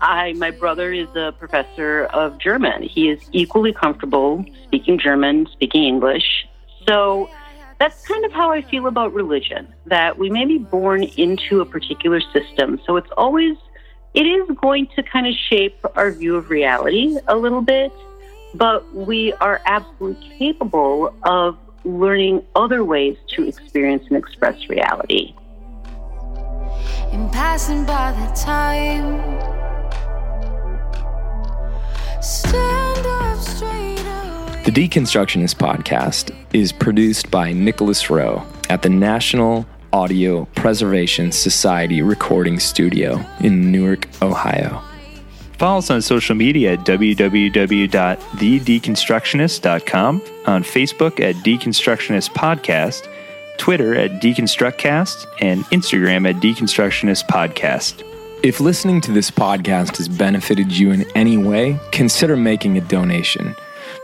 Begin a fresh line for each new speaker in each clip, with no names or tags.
I, my brother is a professor of German. He is equally comfortable speaking German, speaking English. So that's kind of how I feel about religion, that we may be born into a particular system. So it's always, it is going to kind of shape our view of reality a little bit, but we are absolutely capable of learning other ways to experience and express reality.
In passing by the time
the Deconstructionist podcast is produced by Nicholas Rowe at the National Audio Preservation Society Recording Studio in Newark, Ohio.
Follow us on social media at www.thedeconstructionist.com, on Facebook at Deconstructionist Podcast, Twitter at Deconstructcast, and Instagram at Deconstructionist Podcast.
If listening to this podcast has benefited you in any way, consider making a donation.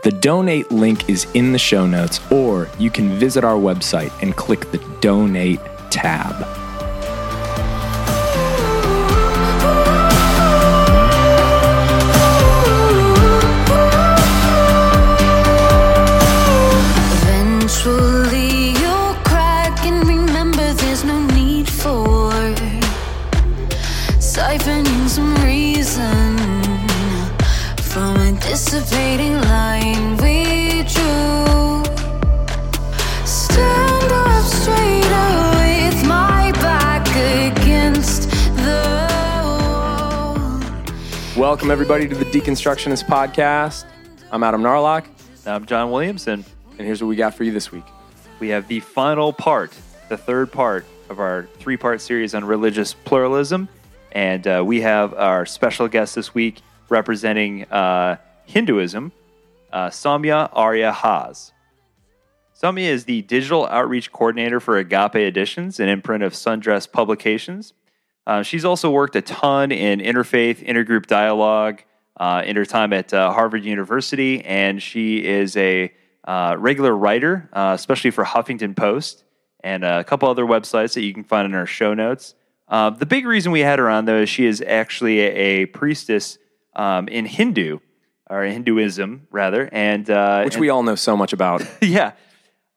The donate link is in the show notes, or you can visit our website and click the donate tab. Welcome, everybody, to the Deconstructionist podcast. I'm Adam Narlock,
I'm John Williamson.
and here's what we got for you this week.
We have the final part, the third part of our three part series on religious pluralism. And uh, we have our special guest this week representing uh, Hinduism, uh, Saumya Arya Haas. Saumya is the digital outreach coordinator for Agape Editions, an imprint of Sundress Publications. Uh, she's also worked a ton in interfaith, intergroup dialogue uh, in her time at uh, Harvard University, and she is a uh, regular writer, uh, especially for Huffington Post and a couple other websites that you can find in our show notes. Uh, the big reason we had her on, though, is she is actually a, a priestess um, in Hindu, or Hinduism, rather, and uh,
Which
and-
we all know so much about.
yeah.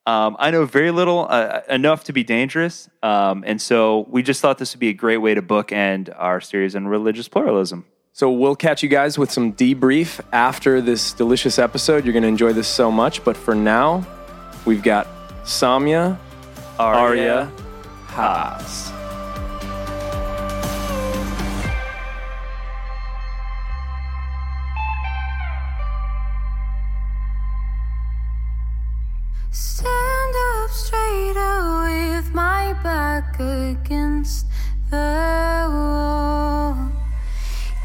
Um, I know very little, uh, enough to be dangerous. Um, and so we just thought this would be a great way to bookend our series on religious pluralism.
So we'll catch you guys with some debrief after this delicious episode. You're going to enjoy this so much. But for now, we've got Saumya Arya Haas.
My back against the wall.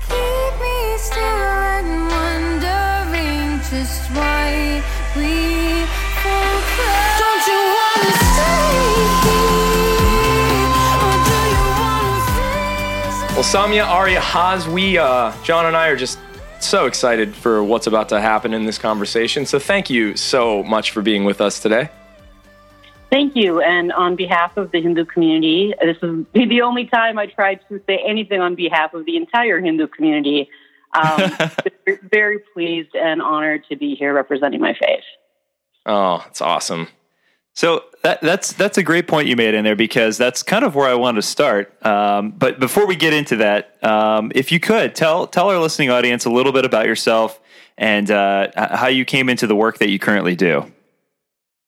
Keep me still and wondering just why we fall apart. Don't you wanna stay here? Or do you wanna
Well, Saumya Arya Haas, we, uh, John and I are just so excited for what's about to happen in this conversation. So thank you so much for being with us today.
Thank you. And on behalf of the Hindu community, this is the only time I tried to say anything on behalf of the entire Hindu community. Um, very pleased and honored to be here representing my faith.
Oh, it's awesome.
So that, that's that's a great point you made in there because that's kind of where I wanted to start. Um, but before we get into that, um, if you could tell tell our listening audience a little bit about yourself and uh, how you came into the work that you currently do.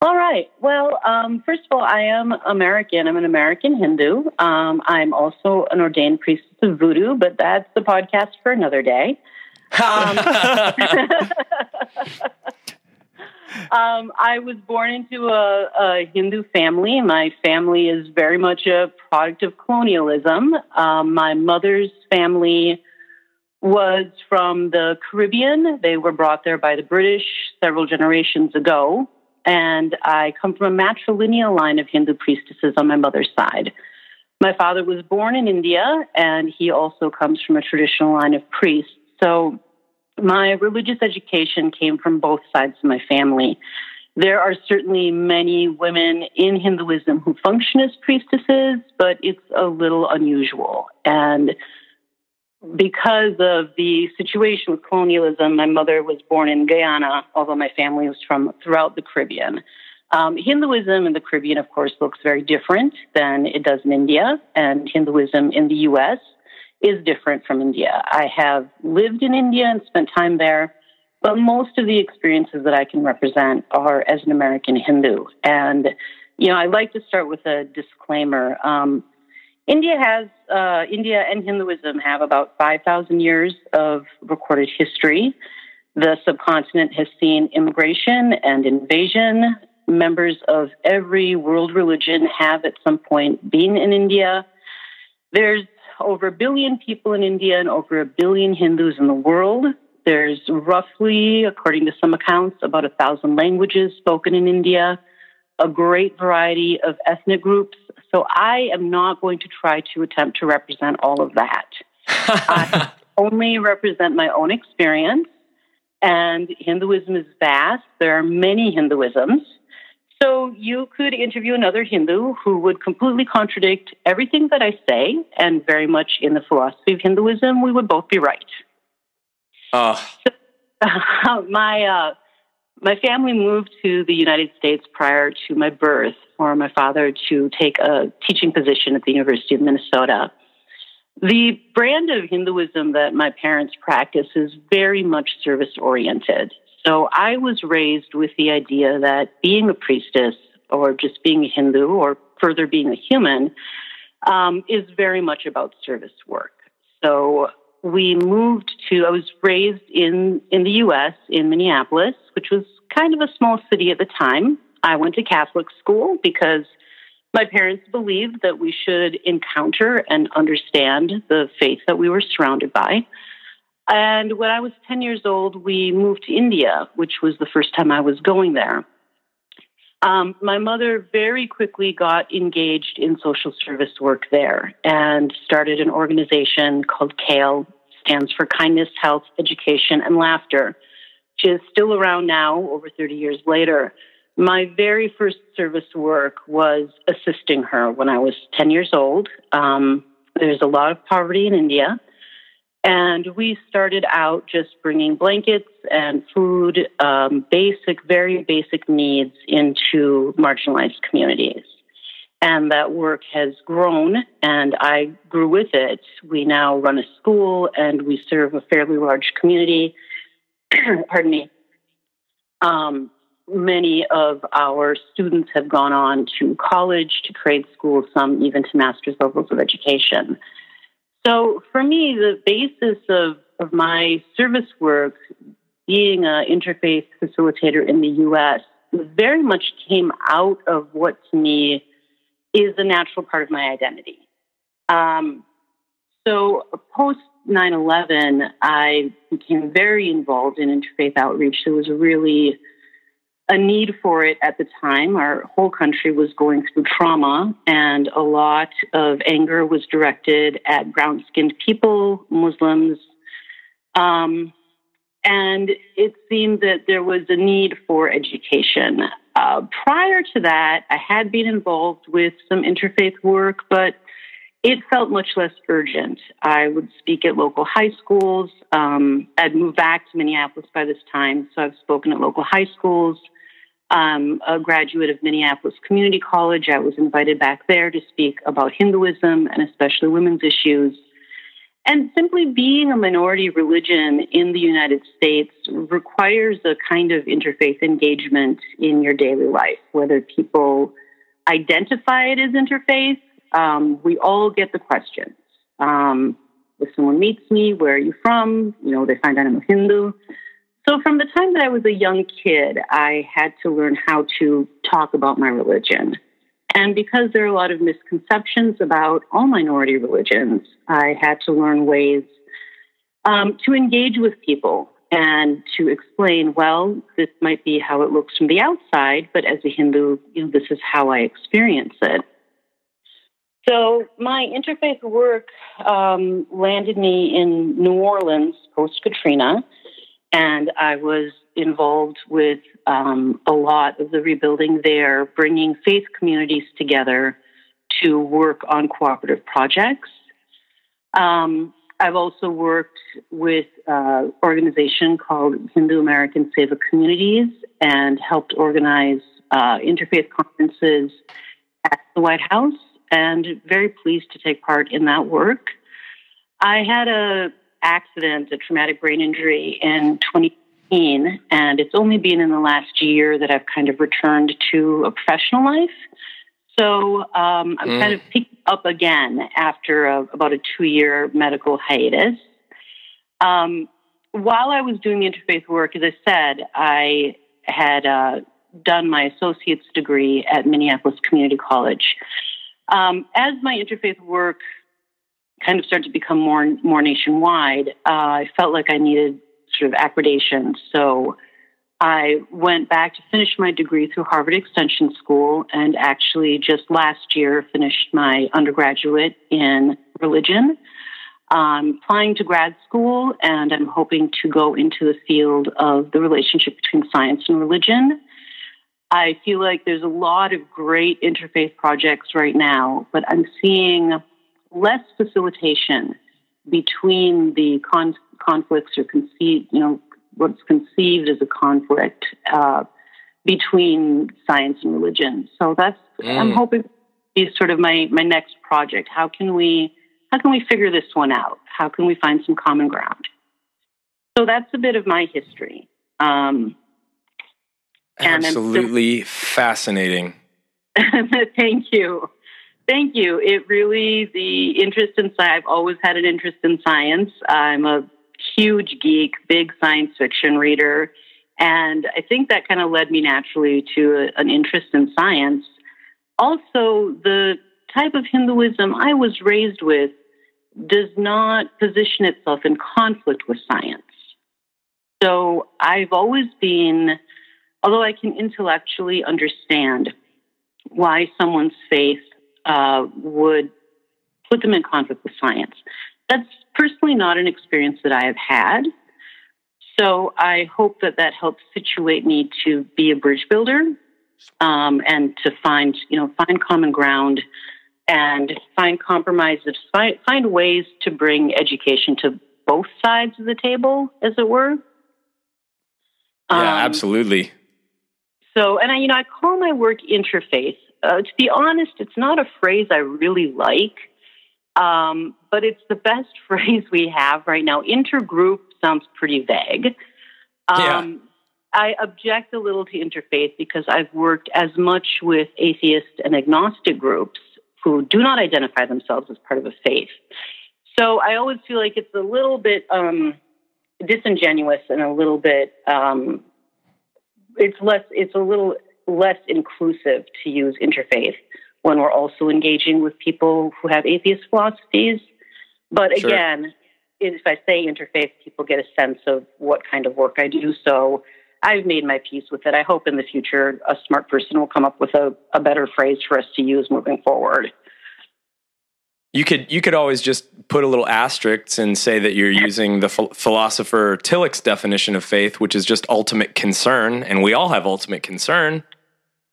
All right. Well, um, first of all, I am American. I'm an American Hindu. Um, I'm also an ordained priestess of voodoo, but that's the podcast for another day. Um, um, I was born into a, a, Hindu family. My family is very much a product of colonialism. Um, my mother's family was from the Caribbean. They were brought there by the British several generations ago. And I come from a matrilineal line of Hindu priestesses on my mother's side. My father was born in India, and he also comes from a traditional line of priests. So my religious education came from both sides of my family. There are certainly many women in Hinduism who function as priestesses, but it's a little unusual. And because of the situation with colonialism, my mother was born in Guyana, although my family was from throughout the Caribbean. Um, Hinduism in the Caribbean, of course, looks very different than it does in India, and Hinduism in the U.S is different from India. I have lived in India and spent time there, but most of the experiences that I can represent are as an American Hindu. And, you know, I like to start with a disclaimer. Um, India has, uh, India and Hinduism have about 5,000 years of recorded history. The subcontinent has seen immigration and invasion. Members of every world religion have at some point been in India. There's over a billion people in India and over a billion Hindus in the world. There's roughly, according to some accounts, about a thousand languages spoken in India, a great variety of ethnic groups. So I am not going to try to attempt to represent all of that. I only represent my own experience. And Hinduism is vast. There are many Hinduisms. So you could interview another Hindu who would completely contradict everything that I say, and very much in the philosophy of Hinduism, we would both be right.
Uh.
So, uh, my uh, my family moved to the United States prior to my birth for my father to take a teaching position at the University of Minnesota. The brand of Hinduism that my parents practice is very much service oriented. So I was raised with the idea that being a priestess or just being a Hindu or further being a human um, is very much about service work. So we moved to, I was raised in, in the US, in Minneapolis, which was kind of a small city at the time. I went to Catholic school because my parents believed that we should encounter and understand the faith that we were surrounded by. And when I was 10 years old, we moved to India, which was the first time I was going there. Um, my mother very quickly got engaged in social service work there and started an organization called KHEL, stands for Kindness, Health, Education, and Laughter, which is still around now, over 30 years later. My very first service work was assisting her when I was 10 years old. Um, there's a lot of poverty in India. And we started out just bringing blankets and food, um, basic, very basic needs into marginalized communities. And that work has grown, and I grew with it. We now run a school and we serve a fairly large community. Pardon me. Um, many of our students have gone on to college, to trade school, some even to master's levels of education. So for me, the basis of, of my service work, being an interfaith facilitator in the U.S., very much came out of what to me is a natural part of my identity. Um, so post 9 11, I became very involved in interfaith outreach. There was really a need for it at the time. Our whole country was going through trauma, and a lot of anger was directed at brown skinned people, Muslims. Um, and it seemed that there was a need for education. Uh, prior to that, I had been involved with some interfaith work, but it felt much less urgent. I would speak at local high schools. Um, I'd moved back to Minneapolis by this time, so I've spoken at local high schools. Um, a graduate of Minneapolis Community College, I was invited back there to speak about Hinduism and especially women's issues. And simply being a minority religion in the United States requires a kind of interfaith engagement in your daily life, whether people identify it as interfaith. Um, we all get the questions. Um, if someone meets me, where are you from? You know, they find out I'm a Hindu. So, from the time that I was a young kid, I had to learn how to talk about my religion. And because there are a lot of misconceptions about all minority religions, I had to learn ways um, to engage with people and to explain, well, this might be how it looks from the outside, but as a Hindu, you know, this is how I experience it. So my interfaith work um, landed me in New Orleans post Katrina, and I was involved with um, a lot of the rebuilding there, bringing faith communities together to work on cooperative projects. Um, I've also worked with an organization called Hindu American Seva Communities and helped organize uh, interfaith conferences at the White House, and very pleased to take part in that work. I had a accident, a traumatic brain injury in 2018, and it's only been in the last year that I've kind of returned to a professional life. So um, I'm mm. kind of picking up again after a, about a two year medical hiatus. Um, while I was doing the interfaith work, as I said, I had uh, done my associate's degree at Minneapolis Community College. Um, as my interfaith work kind of started to become more more nationwide, uh, I felt like I needed sort of accreditation. So I went back to finish my degree through Harvard Extension School and actually just last year finished my undergraduate in religion. I'm applying to grad school and I'm hoping to go into the field of the relationship between science and religion. I feel like there's a lot of great interfaith projects right now, but I'm seeing less facilitation between the con- conflicts or conceived, you know, what's conceived as a conflict uh, between science and religion. So that's mm. I'm hoping is sort of my my next project. How can we how can we figure this one out? How can we find some common ground? So that's a bit of my history. Um,
Absolutely fascinating.
Thank you. Thank you. It really, the interest in science, I've always had an interest in science. I'm a huge geek, big science fiction reader. And I think that kind of led me naturally to a, an interest in science. Also, the type of Hinduism I was raised with does not position itself in conflict with science. So I've always been, although I can intellectually understand why someone's faith uh, would put them in conflict with science. That's personally not an experience that I have had. So I hope that that helps situate me to be a bridge builder um, and to find, you know, find common ground and find compromises, find, find ways to bring education to both sides of the table, as it were.
Yeah, um, absolutely.
So, and I, you know, I call my work interfaith uh, to be honest, it's not a phrase I really like, um, but it's the best phrase we have right now. Intergroup sounds pretty vague. Um, yeah. I object a little to interfaith because I've worked as much with atheist and agnostic groups who do not identify themselves as part of a faith. So I always feel like it's a little bit um, disingenuous and a little bit um, it's less it's a little less inclusive to use interfaith when we're also engaging with people who have atheist philosophies. But sure. again, if I say interfaith, people get a sense of what kind of work I do. So I've made my peace with it. I hope in the future a smart person will come up with a, a better phrase for us to use moving forward.
You could you could always just put a little asterisk and say that you're using the ph- philosopher Tillich's definition of faith, which is just ultimate concern, and we all have ultimate concern.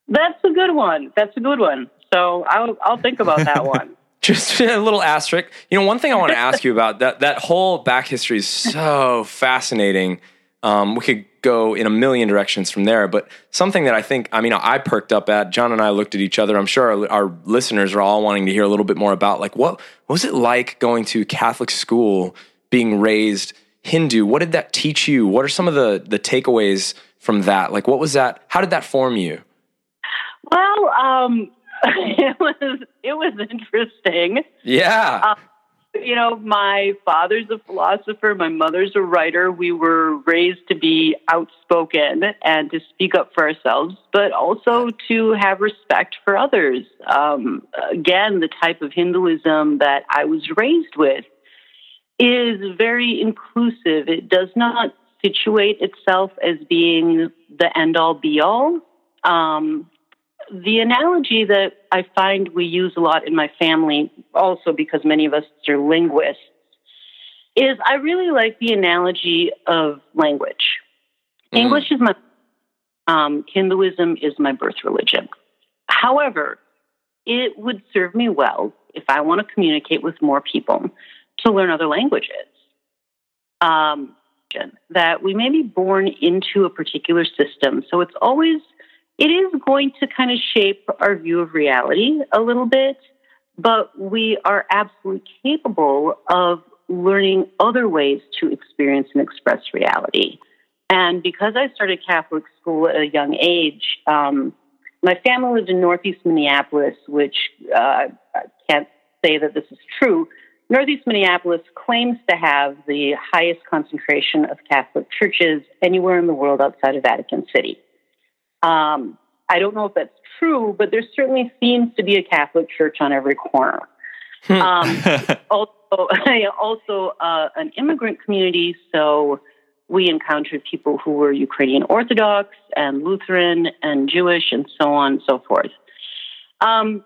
That's a good one. That's a good one. So I'll I'll think about that one.
Just a little asterisk. You know, one thing I want to ask you about that that whole back history is so fascinating. Um, we could go in a million directions from there, but something that I think, I mean, I perked up at. John and I looked at each other. I'm sure our, our listeners are all wanting to hear a little bit more about, like, what, what was it like going to Catholic school, being raised Hindu? What did that teach you? What are some of the the takeaways from that? Like, what was that? How did that form you?
Well, um, it was it was interesting.
Yeah.
Uh, you know, my father's a philosopher, my mother's a writer. We were raised to be outspoken and to speak up for ourselves, but also to have respect for others. Um, again, the type of Hinduism that I was raised with is very inclusive. It does not situate itself as being the end all be all. Um, the analogy that I find we use a lot in my family, also because many of us are linguists, is I really like the analogy of language.
Mm.
English is my, um, Hinduism is my birth religion. However, it would serve me well if I want to communicate with more people to learn other languages. Um, that we may be born into a particular system. So it's always it is going to kind of shape our view of reality a little bit, but we are absolutely capable of learning other ways to experience and express reality. And because I started Catholic school at a young age, um, my family lived in Northeast Minneapolis, which uh, I can't say that this is true. Northeast Minneapolis claims to have the highest concentration of Catholic churches anywhere in the world outside of Vatican City. Um, I don't know if that's true, but there certainly seems to be a Catholic church on every corner. um, also, also uh, an immigrant community, so we encountered people who were Ukrainian Orthodox and Lutheran and Jewish and so on and so forth. Um,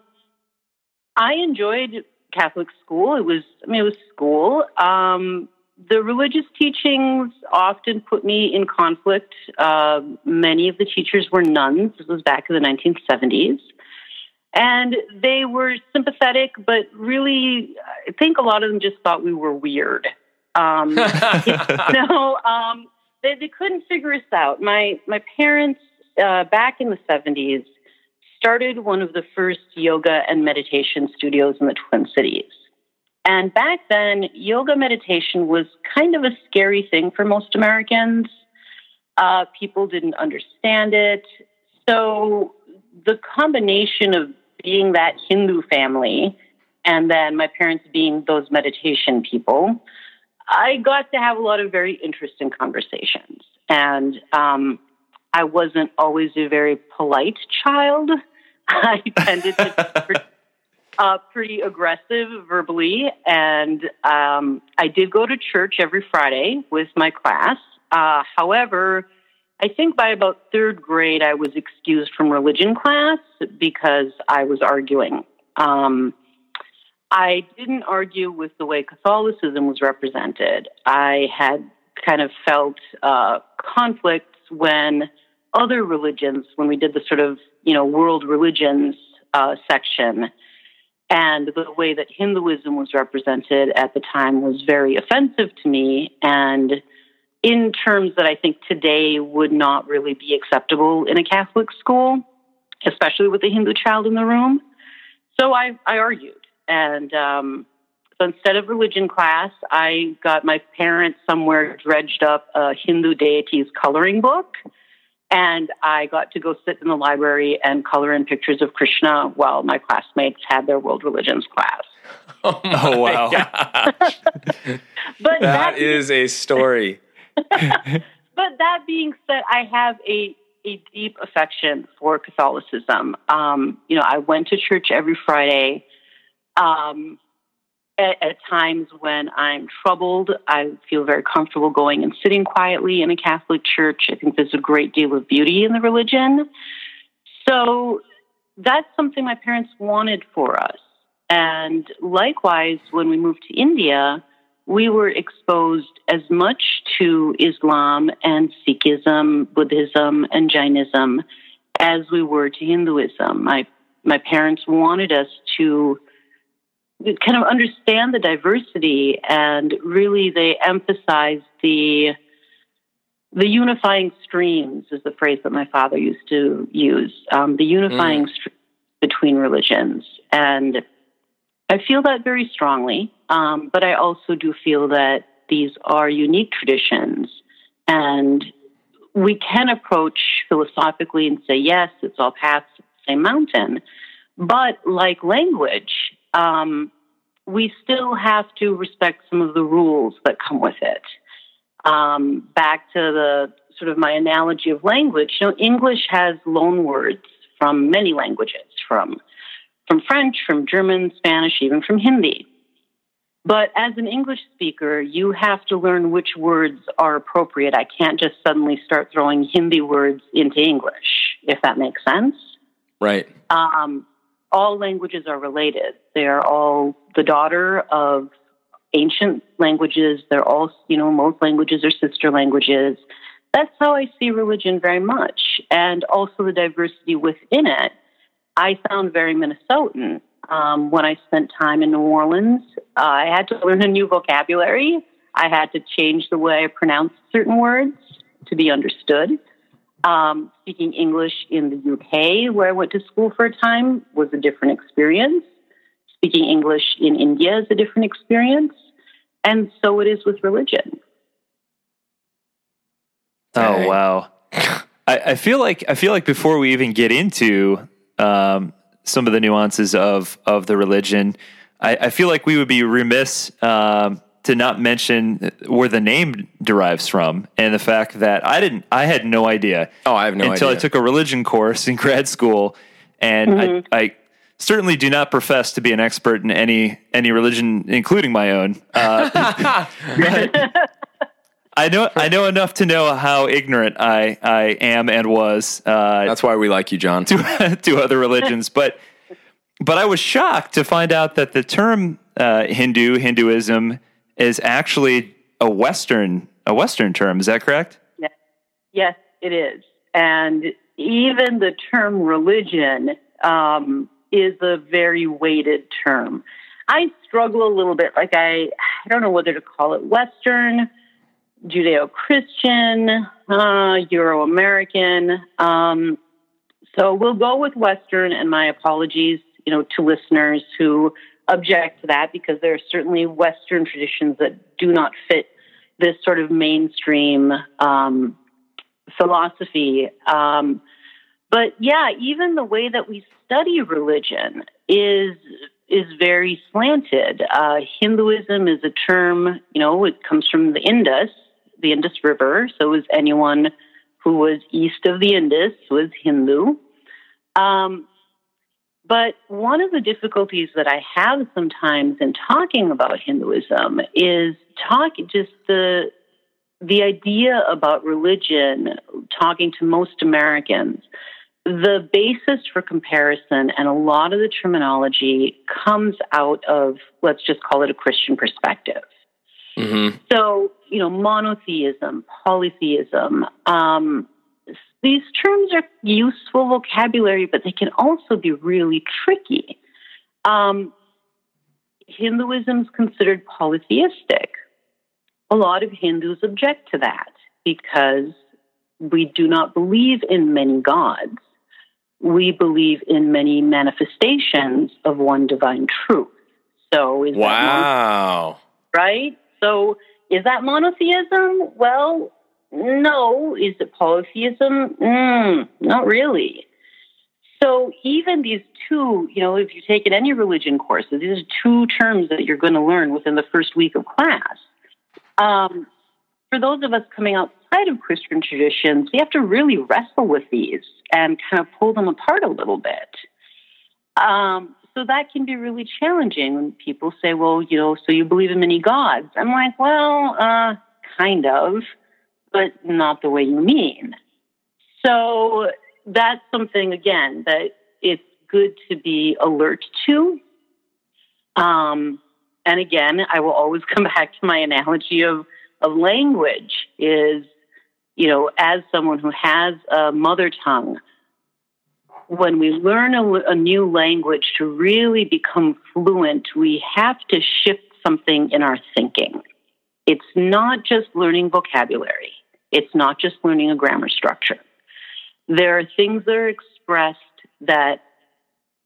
I enjoyed Catholic school. It was, I mean, it was school. Um, the religious teachings often put me in conflict. Uh, many of the teachers were nuns. This was back in the 1970s. And they were sympathetic, but really, I think a lot of them just thought we were weird. Um, you know, um, they, they couldn't figure us out. My, my parents, uh, back in the 70s, started one of the first yoga and meditation studios in the Twin Cities. And back then, yoga meditation was kind of a scary thing for most Americans. Uh, people didn't understand it. So the combination of being that Hindu family and then my parents being those meditation people, I got to have a lot of very interesting conversations. And um, I wasn't always a very polite child. I tended to uh, pretty aggressive verbally, and um, I did go to church every Friday with my class. Uh, however, I think by about third grade, I was excused from religion class because I was arguing. Um, I didn't argue with the way Catholicism was represented. I had kind of felt uh, conflicts when other religions, when we did the sort of you know world religions uh, section, and the way that Hinduism was represented at the time was very offensive to me, and in terms that I think today would not really be acceptable in a Catholic school, especially with a Hindu child in the room. So I, I argued. And um, so instead of religion class, I got my parents somewhere dredged up a Hindu deities coloring book and I got to go sit in the library and color in pictures of Krishna while my classmates had their world religions class.
Oh, oh wow.
but
that is a story.
but that being said, I have a, a deep affection for Catholicism. Um, you know, I went to church every Friday. Um, at, at times when I'm troubled, I feel very comfortable going and sitting quietly in a Catholic church. I think there's a great deal of beauty in the religion. So that's something my parents wanted for us. And likewise, when we moved to India, we were exposed as much to Islam and Sikhism, Buddhism, and Jainism as we were to Hinduism. My my parents wanted us to kind of understand the diversity, and really they emphasized the the unifying streams is the phrase that my father used to use. Um, the unifying mm. between religions, and I feel that very strongly. Um, but I also do feel that these are unique traditions, and we can approach philosophically and say, yes, it's all paths to the same mountain. But like language, um, we still have to respect some of the rules that come with it. Um, back to the sort of my analogy of language, you know, English has loan words from many languages, from from French, from German, Spanish, even from Hindi. But as an English speaker, you have to learn which words are appropriate. I can't just suddenly start throwing Hindi words into English, if that makes sense.
Right.
Um, all languages are related. They are all the daughter of ancient languages. They're all, you know, most languages are sister languages. That's how I see religion very much. And also the diversity within it. I found very Minnesotan. Um, when I spent time in New Orleans, uh, I had to learn a new vocabulary. I had to change the way I pronounced certain words to be understood. Um, speaking English in the UK, where I went to school for a time, was a different experience. Speaking English in India is a different experience. And so it is with religion.
Oh wow! I, I, feel like I feel like before we even get into um, some of the nuances of of the religion, I, I feel like we would be remiss um, to not mention where the name derives from and the fact that I didn't I had no idea.
Oh, I have no
until
idea.
I took a religion course in grad school, and mm-hmm. I, I, certainly do not profess to be an expert in any any religion, including my own. Uh, I know I know enough to know how ignorant I, I am and was.
Uh, That's why we like you, John.
To, to other religions, but but I was shocked to find out that the term uh, Hindu Hinduism is actually a Western a Western term. Is that correct?
Yes, yes, it is. And even the term religion um, is a very weighted term. I struggle a little bit. Like I, I don't know whether to call it Western, Judeo-Christian, uh, Euro-American. Um, so we'll go with Western. And my apologies, you know, to listeners who object to that because there are certainly Western traditions that do not fit this sort of mainstream um, philosophy. Um, but yeah, even the way that we study religion is is very slanted. Uh, Hinduism is a term, you know, it comes from the Indus, the Indus River. So is anyone who was east of the Indus was Hindu. Um, but one of the difficulties that I have sometimes in talking about Hinduism is talking just the the idea about religion, talking to most Americans, the basis for comparison and a lot of the terminology comes out of, let's just call it a Christian perspective. Mm-hmm. So, you know, monotheism, polytheism, um, these terms are useful vocabulary, but they can also be really tricky. Um, Hinduism is considered polytheistic. A lot of Hindus object to that because we do not believe in many gods. We believe in many manifestations of one divine truth. So, is
wow,
that right? So, is that monotheism? Well, no. Is it polytheism? Mm, not really. So even these two, you know, if you're taking any religion courses, these are two terms that you're going to learn within the first week of class. Um, for those of us coming outside of Christian traditions, we have to really wrestle with these and kind of pull them apart a little bit. Um, so that can be really challenging when people say, well, you know, so you believe in many gods. I'm like, well, uh, kind of, but not the way you mean. So that's something, again, that it's good to be alert to. Um, and again, I will always come back to my analogy of, of language is, you know, as someone who has a mother tongue, when we learn a, a new language to really become fluent, we have to shift something in our thinking. It's not just learning vocabulary. It's not just learning a grammar structure. There are things that are expressed that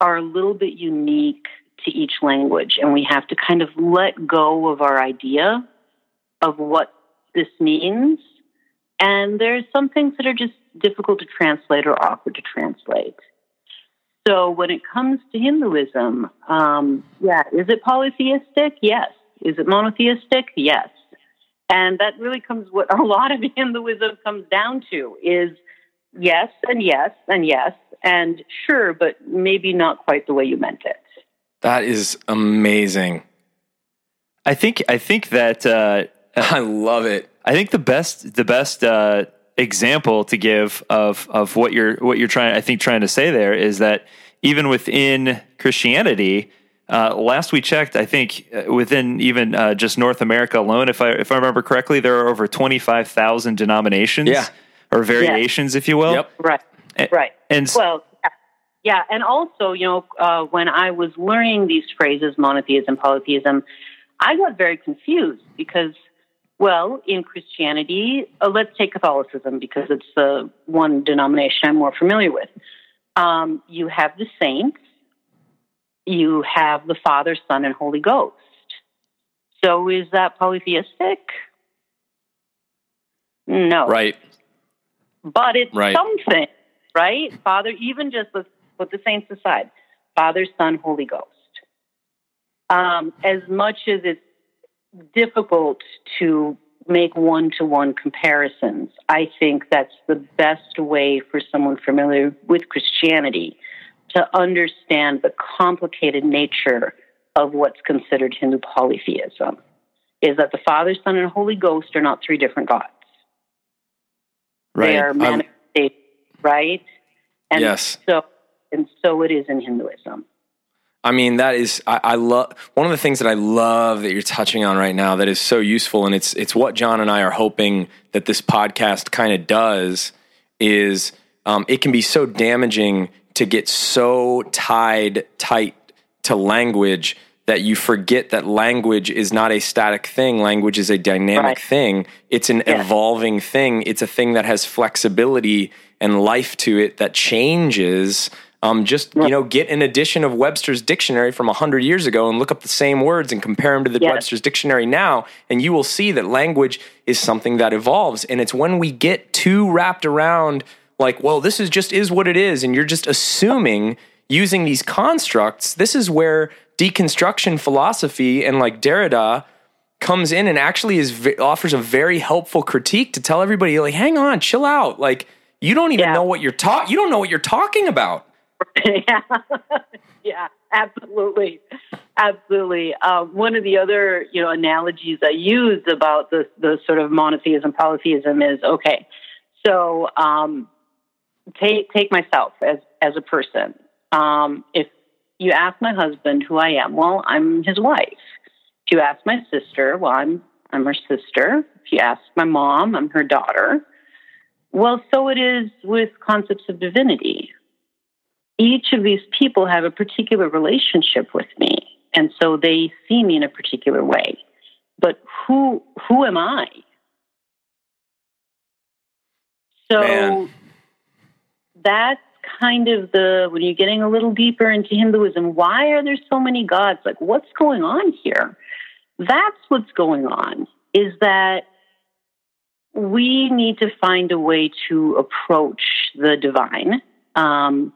are a little bit unique to each language, and we have to kind of let go of our idea of what this means. And there's some things that are just difficult to translate or awkward to translate. So when it comes to Hinduism, um, yeah, is it polytheistic? Yes. Is it monotheistic? Yes. And that really comes what a lot of Hinduism comes down to is yes and yes and yes and sure, but maybe not quite the way you meant it.
That is amazing.
I think I think that uh,
I love it.
I think the best the best uh, example to give of of what you're what you're trying I think trying to say there is that even within Christianity, uh, last we checked, I think uh, within even uh, just North America alone, if I if I remember correctly, there are over twenty five thousand denominations,
yeah.
or variations, if you will.
Yep.
Right.
And,
right.
And
well, yeah, and also, you know, uh, when I was learning these phrases, monotheism, polytheism, I got very confused because, well, in Christianity, uh, let's take Catholicism because it's the one denomination I'm more familiar with. Um, you have the saints, you have the Father, Son, and Holy Ghost. So is that polytheistic? No.
Right.
But it's
Right.
something, right? Father, even just let's put the saints aside Father, Son, Holy Ghost. Um, as much as it's difficult to make one to one comparisons, I think that's the best way for someone familiar with Christianity to understand the complicated nature of what's considered Hindu polytheism. Is that the Father, Son, and Holy Ghost are not three different gods.
right.
They are manifestations, right? And
Yes.
so and so it is in Hinduism.
I mean, that is I, I love one of the things that I love that you're touching on right now that is so useful, and it's it's what John and I are hoping that this podcast kind of does is um, it can be so damaging to get so tied tight to language that you forget that language is not a static thing. Language is a dynamic
Right.
thing. It's an
Yes.
evolving thing. It's a thing that has flexibility and life to it that changes. Um, just you know, get an edition of Webster's dictionary from hundred years ago and look up the same words and compare them to the
Yes.
Webster's dictionary now, and you will see that language is something that evolves. And it's when we get too wrapped around, like, well, this is just is what it is, and you're just assuming using these constructs. This is where deconstruction philosophy and like Derrida comes in and actually is offers a very helpful critique to tell everybody like hang on chill out like you don't even
Yeah.
know what you're talking you don't know what you're talking about
yeah, yeah, absolutely, absolutely. Um, one of the other, you know, analogies I used about the the sort of monotheism, polytheism is okay. So, um, take take myself as as a person. Um, if you ask my husband who I am, well, I'm his wife. If you ask my sister, well, I'm I'm her sister. If you ask my mom, I'm her daughter. Well, so it is with concepts of divinity each of these people have a particular relationship with me and so they see me in a particular way but who who am i so
Man.
That's kind of the when you're getting a little deeper into hinduism why are there so many gods like what's going on here that's what's going on is that we need to find a way to approach the divine um,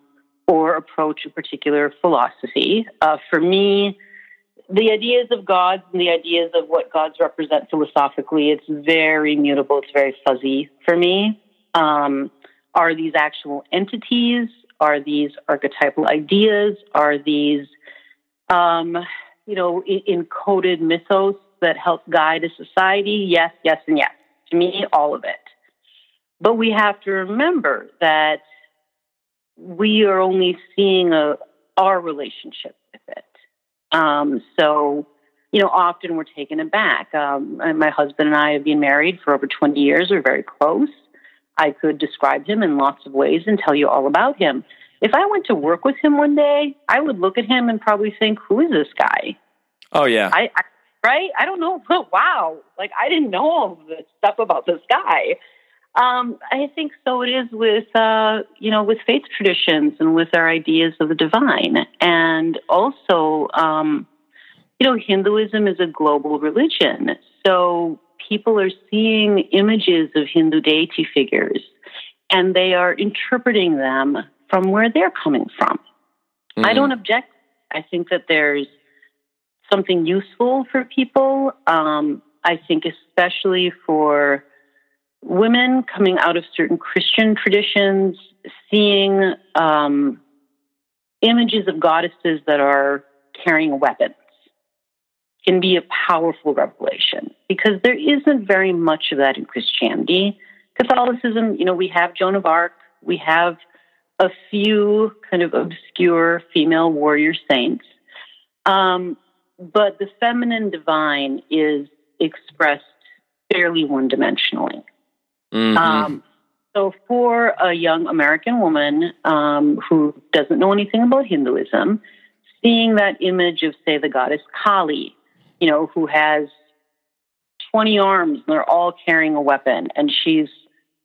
or approach a particular philosophy. Uh, for me, the ideas of gods and the ideas of what gods represent philosophically, it's very mutable, it's very fuzzy for me. Um, are these actual entities? Are these archetypal ideas? Are these um, you know, encoded mythos that help guide a society? Yes, yes, and yes. To me, all of it. But we have to remember that we are only seeing a, our relationship with it. Um, so, you know, often we're taken aback. Um, my husband and I have been married for over 20 years. We're very close. I could describe him in lots of ways and tell you all about him. If I went to work with him one day, I would look at him and probably think, "Who is this guy?"
Oh yeah,
I, I right? I don't know. wow, like I didn't know all this stuff about this guy. Um, I think so. It is with uh, you know with faith traditions and with our ideas of the divine, and also um, you know Hinduism is a global religion, so people are seeing images of Hindu deity figures, and they are interpreting them from where they're coming from. Mm-hmm. I don't object. I think that there's something useful for people. Um, I think especially for women coming out of certain Christian traditions, seeing um, images of goddesses that are carrying weapons can be a powerful revelation because there isn't very much of that in Christianity. Catholicism, you know, we have Joan of Arc, we have a few kind of obscure female warrior saints. Um, but the feminine divine is expressed fairly one dimensionally. Mm-hmm. Um, so, for a young American woman um, who doesn't know anything about Hinduism, seeing that image of, say, the goddess Kali, you know, who has 20 arms and they're all carrying a weapon, and she's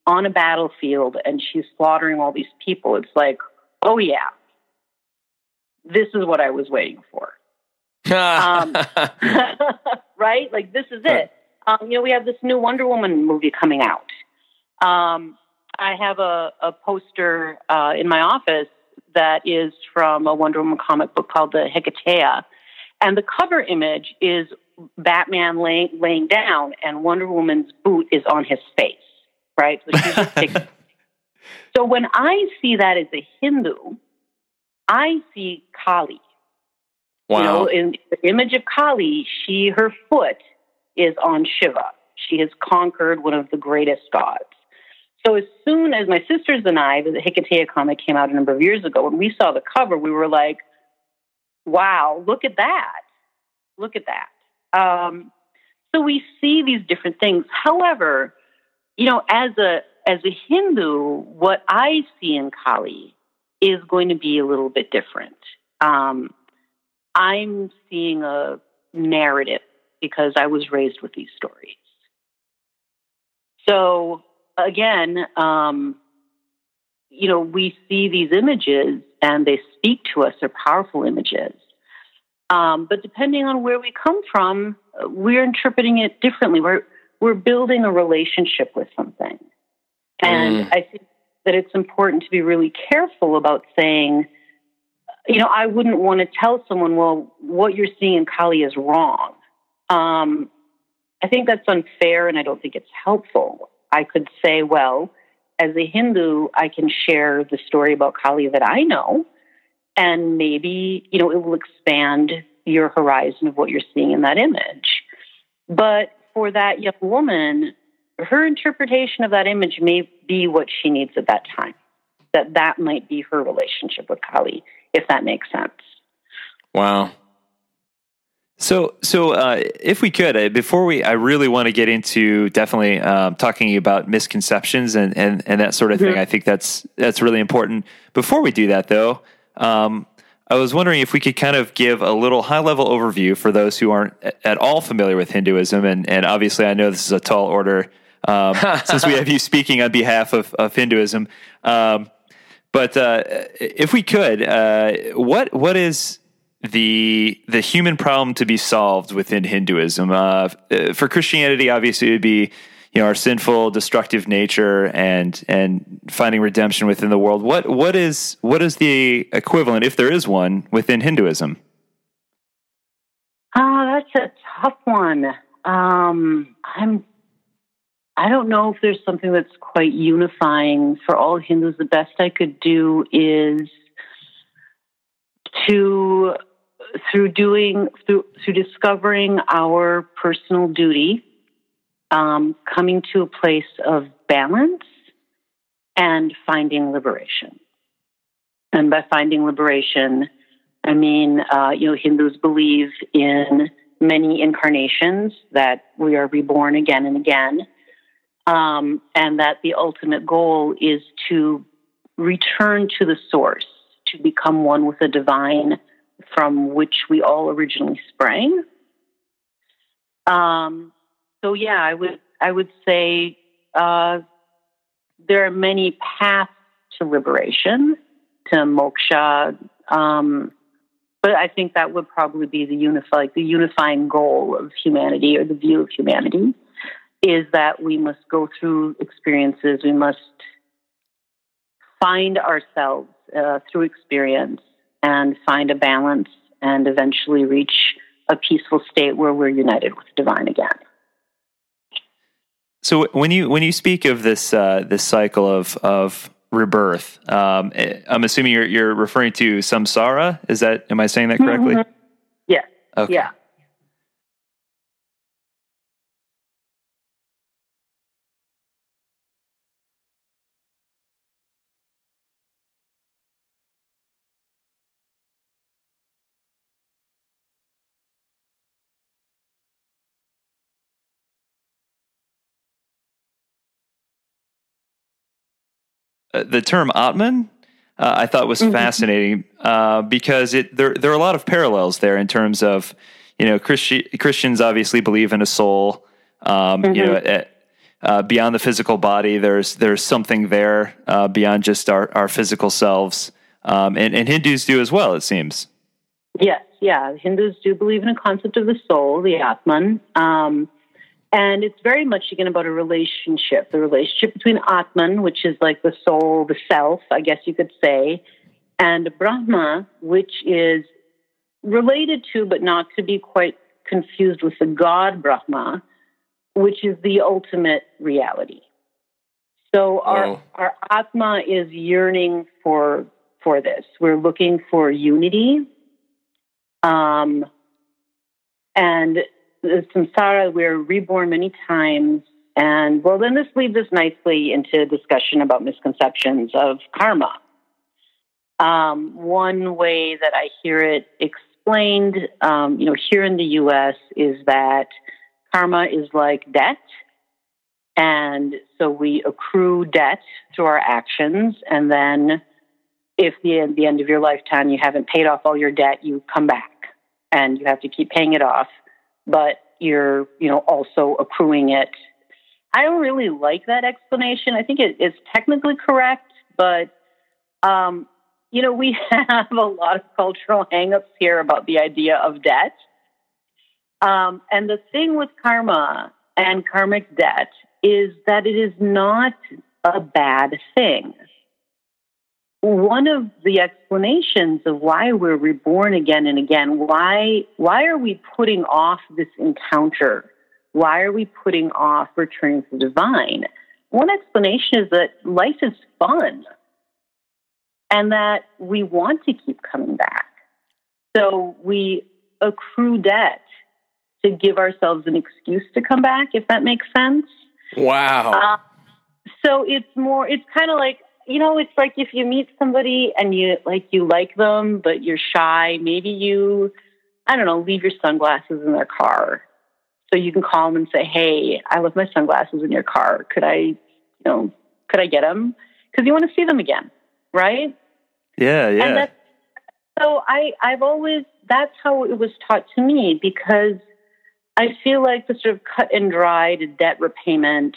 on a battlefield and she's slaughtering all these people, it's like, oh, yeah, this is what I was waiting for. um, right? Like, this is it. Um, you know, we have this new Wonder Woman movie coming out. Um, I have a, a poster uh, in my office that is from a Wonder Woman comic book called the Hiketeia. And the cover image is Batman lay, laying down, and Wonder Woman's boot is on his face, right? So, so when I see that as a Hindu, I see Kali.
Wow.
You know, in the image of Kali, she her foot is on Shiva. She has conquered one of the greatest gods. So as soon as my sisters and I, the Hiketeia comic came out a number of years ago, when we saw the cover, we were like, "Wow, look at that! Look at that!" Um, so we see these different things. However, you know, as a as a Hindu, what I see in Kali is going to be a little bit different. Um, I'm seeing a narrative because I was raised with these stories. So again, um, you know, we see these images and they speak to us. They're powerful images. Um, but depending on where we come from, we're interpreting it differently. We're we're building a relationship with something, and mm. I think that it's important to be really careful about saying, you know, I wouldn't want to tell someone, well, what you're seeing in Kali is wrong. Um, I think that's unfair, and I don't think it's helpful. I could say, well, as a Hindu, I can share the story about Kali that I know, and maybe, you know, it will expand your horizon of what you're seeing in that image. But for that young woman, her interpretation of that image may be what she needs at that time. That that might be her relationship with Kali, if that makes sense.
Wow.
So, so uh, if we could, uh, before we, I really want to get into definitely um, talking about misconceptions and, and, and that sort of thing. Mm-hmm. I think that's that's really important. Before we do that, though, um, I was wondering if we could kind of give a little high level overview for those who aren't at all familiar with Hinduism, and and obviously I know this is a tall order um, since we have you speaking on behalf of, of Hinduism. Um, but uh, if we could, uh, what what is the the human problem to be solved within Hinduism. Uh, for Christianity, obviously, it would be you know our sinful, destructive nature and and finding redemption within the world. What what is what is the equivalent, if there is one, within Hinduism?
Ah, that's a tough one. Um, I'm. I don't know if there's something that's quite unifying for all Hindus. The best I could do is to through doing through through discovering our personal duty, um, coming to a place of balance and finding liberation. And by finding liberation, I mean, uh, you know, Hindus believe in many incarnations that we are reborn again and again, um, and that the ultimate goal is to return to the source, to become one with the divine from which we all originally sprang. Um, so yeah, I would I would say uh, there are many paths to liberation, to moksha, um, but I think that would probably be the unify, like the unifying goal of humanity or the view of humanity is that we must go through experiences, we must find ourselves uh, through experience and find a balance and eventually reach a peaceful state where we're united with the divine again.
So when you when you speak of this uh, this cycle of of rebirth, um, eh, I'm assuming you're you're referring to samsara. Is that am I saying that correctly? Mm-hmm.
Yeah.
Okay.
Yeah.
The term Atman, uh, I thought was mm-hmm. fascinating uh, because it there there are a lot of parallels there in terms of you know Christi- Christians obviously believe in a soul. Um, mm-hmm. You know, mm-hmm. at, uh, beyond the physical body, there's there's something there uh, beyond just our our physical selves, um, and, and Hindus do as well. It seems.
Yes, yeah, Hindus do believe in a concept of the soul, the Atman. Um, and it's very much again about a relationship, the relationship between Atman, which is like the soul, the self, I guess you could say, and Brahman, which is related to, but not to be quite confused with the God Brahma, which is the ultimate reality. So our, oh. our Atma is yearning for, for this. We're looking for unity. Um, and the samsara, we're reborn many times. And well, then this leads us nicely into discussion about misconceptions of karma. Um, one way that I hear it explained, um, you know, here in the U.S. is that karma is like debt. And so we accrue debt through our actions. And then if the, at the end of your lifetime you haven't paid off all your debt, you come back and you have to keep paying it off but you're, you know, also accruing it. I don't really like that explanation. I think it is technically correct, but, um, you know, we have a lot of cultural hangups here about the idea of debt. Um, and the thing with karma and karmic debt is that it is not a bad thing one of the explanations of why we're reborn again and again, why why are we putting off this encounter? Why are we putting off returning to the divine? One explanation is that life is fun and that we want to keep coming back. So we accrue debt to give ourselves an excuse to come back, if that makes sense.
Wow. Uh,
so it's more, it's kind of like you know, it's like if you meet somebody and you like you like them, but you're shy. Maybe you, I don't know, leave your sunglasses in their car, so you can call them and say, "Hey, I left my sunglasses in your car. Could I, you know, could I get them?" Because you want to see them again, right?
Yeah, yeah.
And that's, so I, I've always that's how it was taught to me because I feel like the sort of cut and dried debt repayment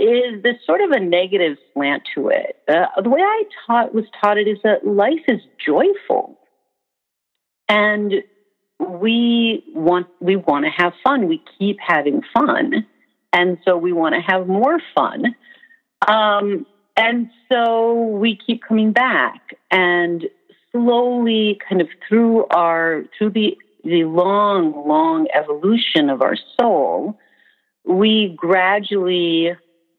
is this sort of a negative slant to it. Uh, the way I taught was taught it is that life is joyful, and we want we want to have fun. We keep having fun, and so we want to have more fun. Um, and so we keep coming back, and slowly, kind of through our through the the long, long evolution of our soul, we gradually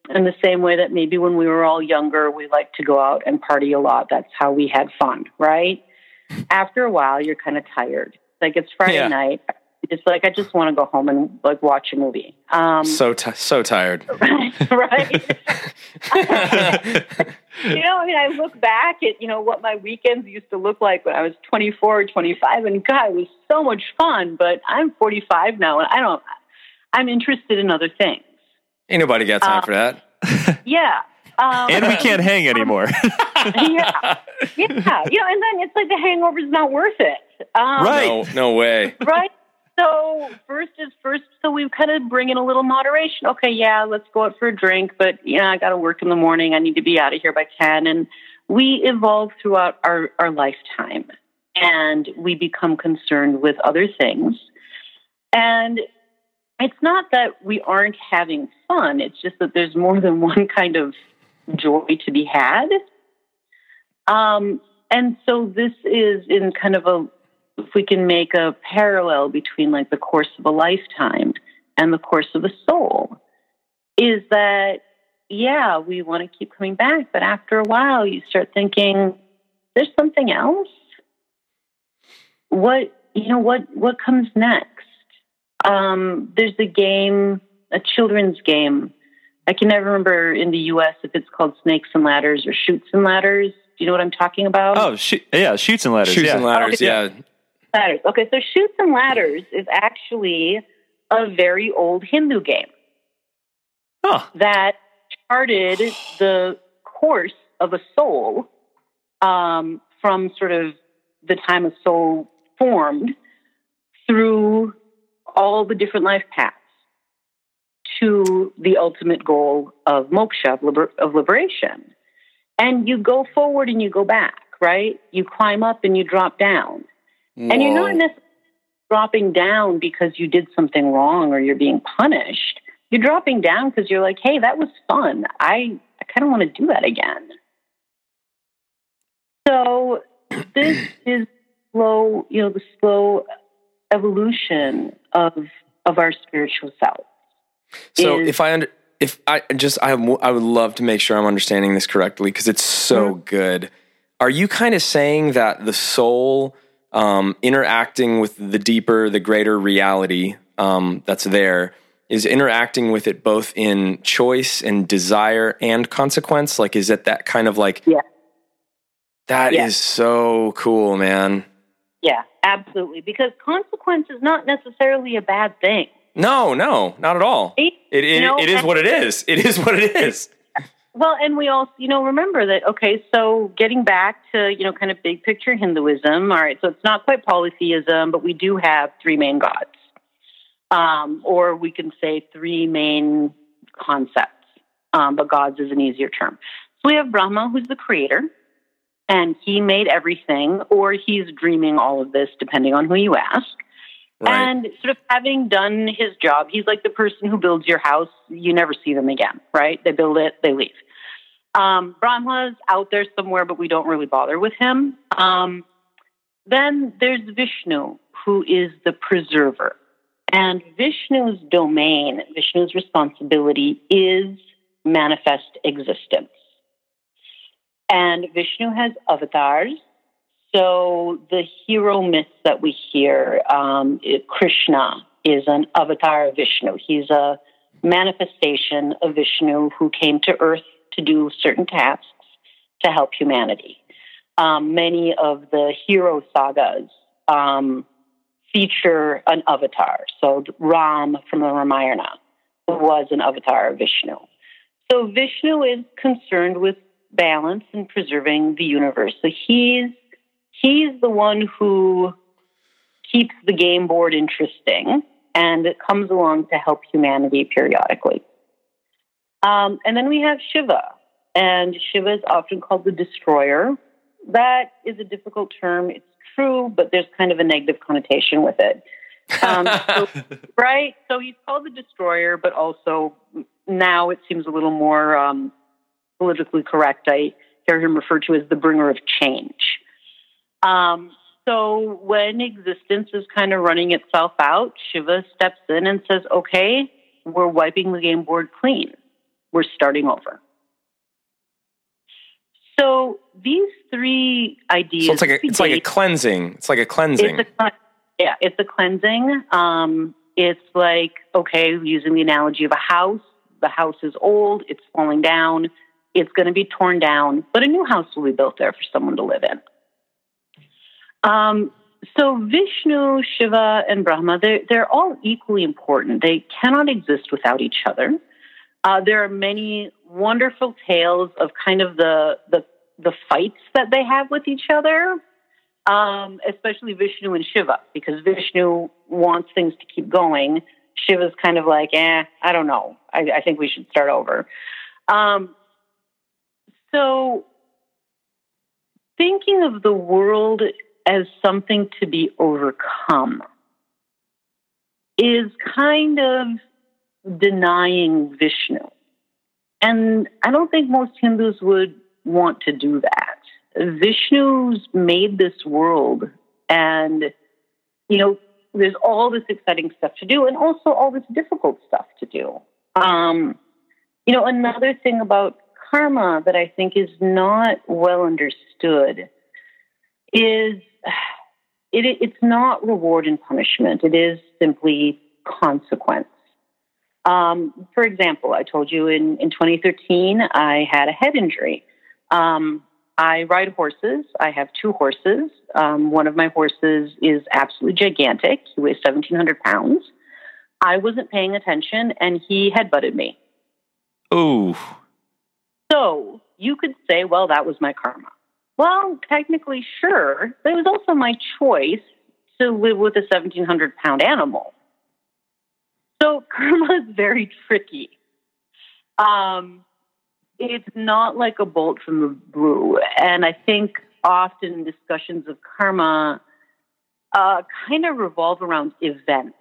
in the same way that maybe when we were all younger, we liked to go out and party a lot. That's how we had fun, right? After a while, you're kind of tired. Like it's Friday
Yeah.
night. It's like I just want to go home and like watch a movie. Um,
So ti so tired.
right. you know, I mean, I look back at, you know, what my weekends used to look like when I was 24 or 25, and God, it was so much fun. But I'm 45 now, and I don't, I'm interested in other things.
Ain't nobody got time
Uh,
for that.
Yeah. Um,
and we can't hang anymore.
yeah. Yeah. You know, and then it's like the hangover's not worth it. Um,
Right.
No, no way.
right? So first is first. So we kind of bring in a little moderation. Okay, yeah, let's go out for a drink, but yeah, I got to work in the morning. I need to be out of here by ten. And we evolve throughout our our lifetime, and we become concerned with other things. And it's not that we aren't having fun. It's just that there's more than one kind of joy to be had. Um, and so this is in kind of a if we can make a parallel between like the course of a lifetime and the course of a soul is that yeah we want to keep coming back but after a while you start thinking there's something else what you know what what comes next um, there's a game a children's game i can never remember in the us if it's called snakes and ladders or chutes and ladders do you know what i'm talking about
oh, shoot, yeah, chutes and ladders.
Chutes
yeah.
and ladders,
Oh,
yeah.
ladders. Okay, so Chutes and Ladders is actually a very old Hindu game
Huh.
that charted the course of a soul um, from sort of the time a soul formed through all the different life paths to the ultimate goal of moksha, of, liber- of liberation. And you go forward and you go back, right? You climb up and you drop down. And you're not
Whoa.
necessarily dropping down because you did something wrong or you're being punished. You're dropping down because you're like, hey, that was fun. I, I kind of want to do that again. So this is slow, you know, the slow evolution of of our spiritual self.
So
is-
if I under, if I just I I would love to make sure I'm understanding this correctly because it's so good. Are you kind of saying that the soul um, interacting with the deeper, the greater reality um, that's there is interacting with it both in choice and desire and consequence? Like, is it that kind of like?
Yeah.
That is
Yeah.
so cool, man.
Yeah, absolutely. Because consequence is not necessarily a bad thing.
No, no, not at all.
It-
It, it,
know,
it is what it is. It is what it is.
Well, and we also, you know, remember that, okay, so getting back to, you know, kind of big picture Hinduism, all right, so it's not quite polytheism, but we do have three main gods. Um, or we can say three main concepts, um, but gods is an easier term. So we have Brahma, who's the creator, and he made everything, or he's dreaming all of this, depending on who you ask.
Right.
And sort of having done his job, he's like the person who builds your house. You never see them again, right? They build it, they leave. Um, Brahma's out there somewhere, but we don't really bother with him. Um, then there's Vishnu, who is the preserver. And Vishnu's domain, Vishnu's responsibility is manifest existence. And Vishnu has avatars. So the hero myths that we hear, um, Krishna is an avatar of Vishnu. He's a manifestation of Vishnu who came to Earth to do certain tasks to help humanity. Um, many of the hero sagas um, feature an avatar. So Ram from the Ramayana was an avatar of Vishnu. So Vishnu is concerned with balance and preserving the universe. So he's he's the one who keeps the game board interesting and it comes along to help humanity periodically. Um, and then we have Shiva, and Shiva is often called the destroyer. That is a difficult term. It's true, but there's kind of a negative connotation with it. Um, so, right? So he's called the destroyer, but also now it seems a little more um, politically correct. I hear him referred to as the bringer of change. Um, so when existence is kind of running itself out, Shiva steps in and says, okay, we're wiping the game board clean. We're starting over. So these three ideas.
So it's like a, it's like a cleansing. It's like a cleansing.
it's a, Yeah, it's a cleansing. Um, it's like, okay, using the analogy of a house, the house is old, it's falling down, it's going to be torn down, but a new house will be built there for someone to live in. Um, so Vishnu, Shiva, and Brahma, they're, they're all equally important. They cannot exist without each other. Uh, there are many wonderful tales of kind of the, the, the fights that they have with each other, um, especially Vishnu and Shiva, because Vishnu wants things to keep going. Shiva's kind of like, eh, I don't know. I, I think we should start over. Um, so, thinking of the world as something to be overcome is kind of denying Vishnu. And I don't think most Hindus would want to do that. Vishnu's made this world, and, you know, there's all this exciting stuff to do and also all this difficult stuff to do. Um, you know, another thing about karma that I think is not well understood is it, it's not reward and punishment. It is simply consequence. Um, for example, I told you in, in 2013, I had a head injury. Um, I ride horses. I have two horses. Um, one of my horses is absolutely gigantic. He weighs 1,700 pounds. I wasn't paying attention and he headbutted me.
Ooh.
So you could say, well, that was my karma. Well, technically, sure, but it was also my choice to live with a 1,700 pound animal. So karma is very tricky. Um, it's not like a bolt from the blue. And I think often discussions of karma uh, kind of revolve around events.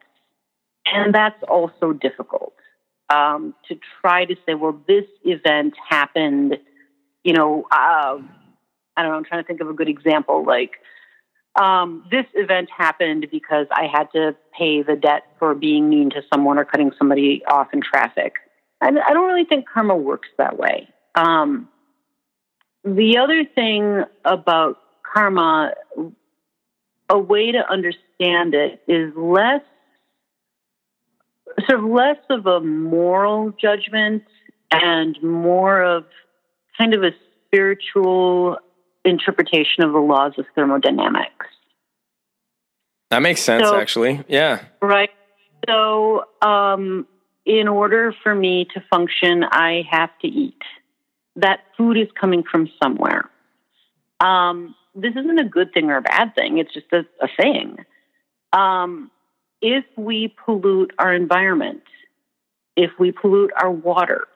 And that's also difficult um, to try to say, well, this event happened, you know, uh, I don't know, I'm trying to think of a good example. Like, um, this event happened because I had to pay the debt for being mean to someone or cutting somebody off in traffic. I, I don't really think karma works that way. Um, the other thing about karma, a way to understand it is less, sort of less of a moral judgment and more of kind of a spiritual interpretation of the laws of thermodynamics.
That makes sense,
So-
actually. Yeah.
Right. So, um, in order for me to function, I have to eat. That food is coming from somewhere. Um, this isn't a good thing or a bad thing, it's just a, a thing. Um, if we pollute our environment, if we pollute our water,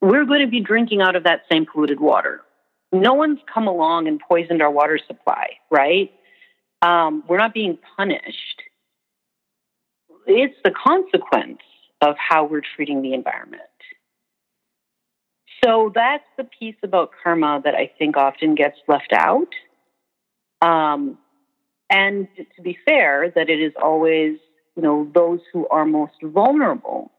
we're going to be drinking out of that same polluted water. No one's come along and poisoned our water supply, right? Um, we're not being punished. It's the consequence of how we're treating the environment. So that's the piece about karma that I think often gets left out. Um, and to be fair, that it is always, you know, those who are most vulnerable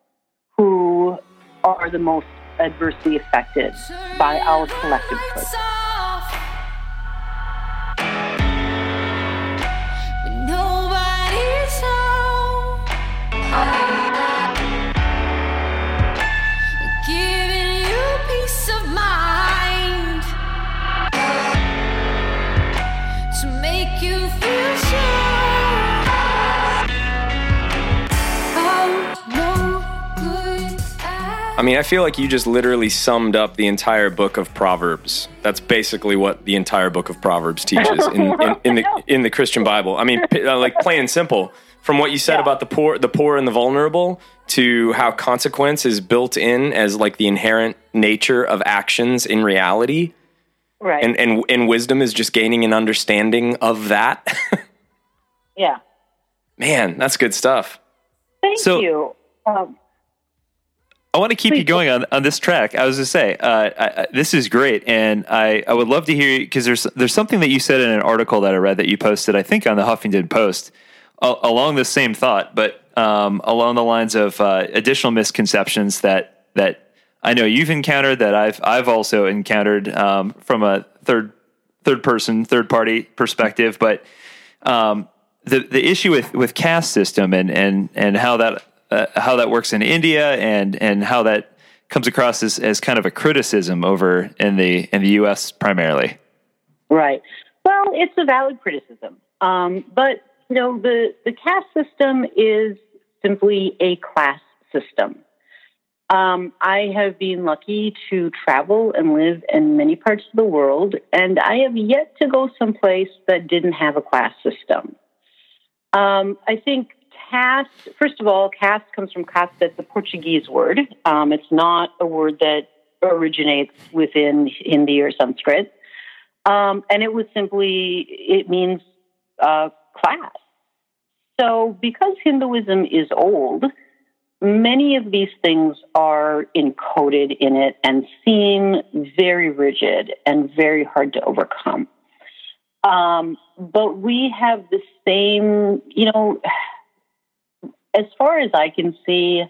who are the most adversely affected by our collective choices.
I mean, I feel like you just literally summed up the entire book of Proverbs. That's basically what the entire book of Proverbs teaches in, in, in the in the Christian Bible. I mean, uh, like plain and simple. From what you said
Yeah.
about the poor, the poor and the vulnerable, to how consequence is built in as like the inherent nature of actions in reality,
Right.
and and and wisdom is just gaining an understanding of that.
yeah.
Man, that's good stuff.
Thank
So-
you. Um,
I want to keep you going on, on this track. I was to say, uh, I, I, this is great, and I, I would love to hear you because there's there's something that you said in an article that I read that you posted, I think on the Huffington Post, along the same thought, but um, along the lines of uh, additional misconceptions that that I know you've encountered, that I've I've also encountered um, from a third third person, third party perspective, but um, the the issue with with caste system and and and how that uh, how that works in India and and how that comes across as, as kind of a criticism over in the in the U.S. primarily.
Right. Well, it's a valid criticism, um, but you know the the caste system is simply a class system. Um, I have been lucky to travel and live in many parts of the world, and I have yet to go someplace that didn't have a class system. Um, I think caste, first of all, caste comes from caste, that's a Portuguese word. Um, it's not a word that originates within Hindi or Sanskrit. Um, and it was simply, it means uh, class. So because Hinduism is old, many of these things are encoded in it and seem very rigid and very hard to overcome. Um, but we have the same, you know, as far as I can see,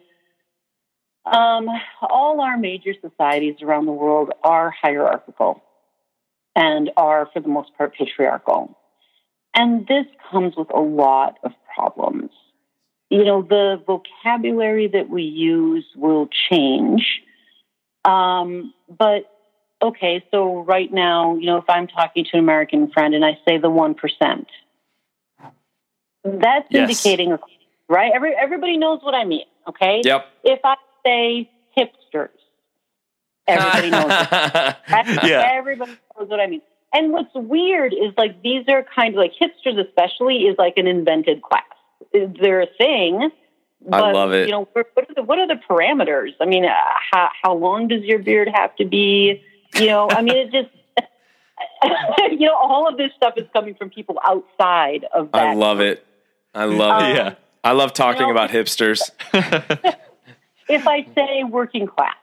um, all our major societies around the world are hierarchical and are, for the most part, patriarchal. And this comes with a lot of problems. You know, the vocabulary that we use will change. Um, but okay, so right now, you know, if I'm talking to an American friend and I say the 1%, that's indicating.
Yes.
indicating, right? Every, everybody knows what I mean, okay?
Yep.
If I say hipsters, everybody knows it. Right?
Yeah.
Everybody knows what I mean. And what's weird is like these are kind of like hipsters, especially, is like an invented class. They're a thing.
I
But,
love it.
You know, what are the what are the parameters? I mean, uh, how how long does your beard have to be? You know, I mean, it just. you know, all of this stuff is coming from people outside of that.
I love it. I love it.
Um,
Yeah.
I love talking about hipsters.
if I say working class,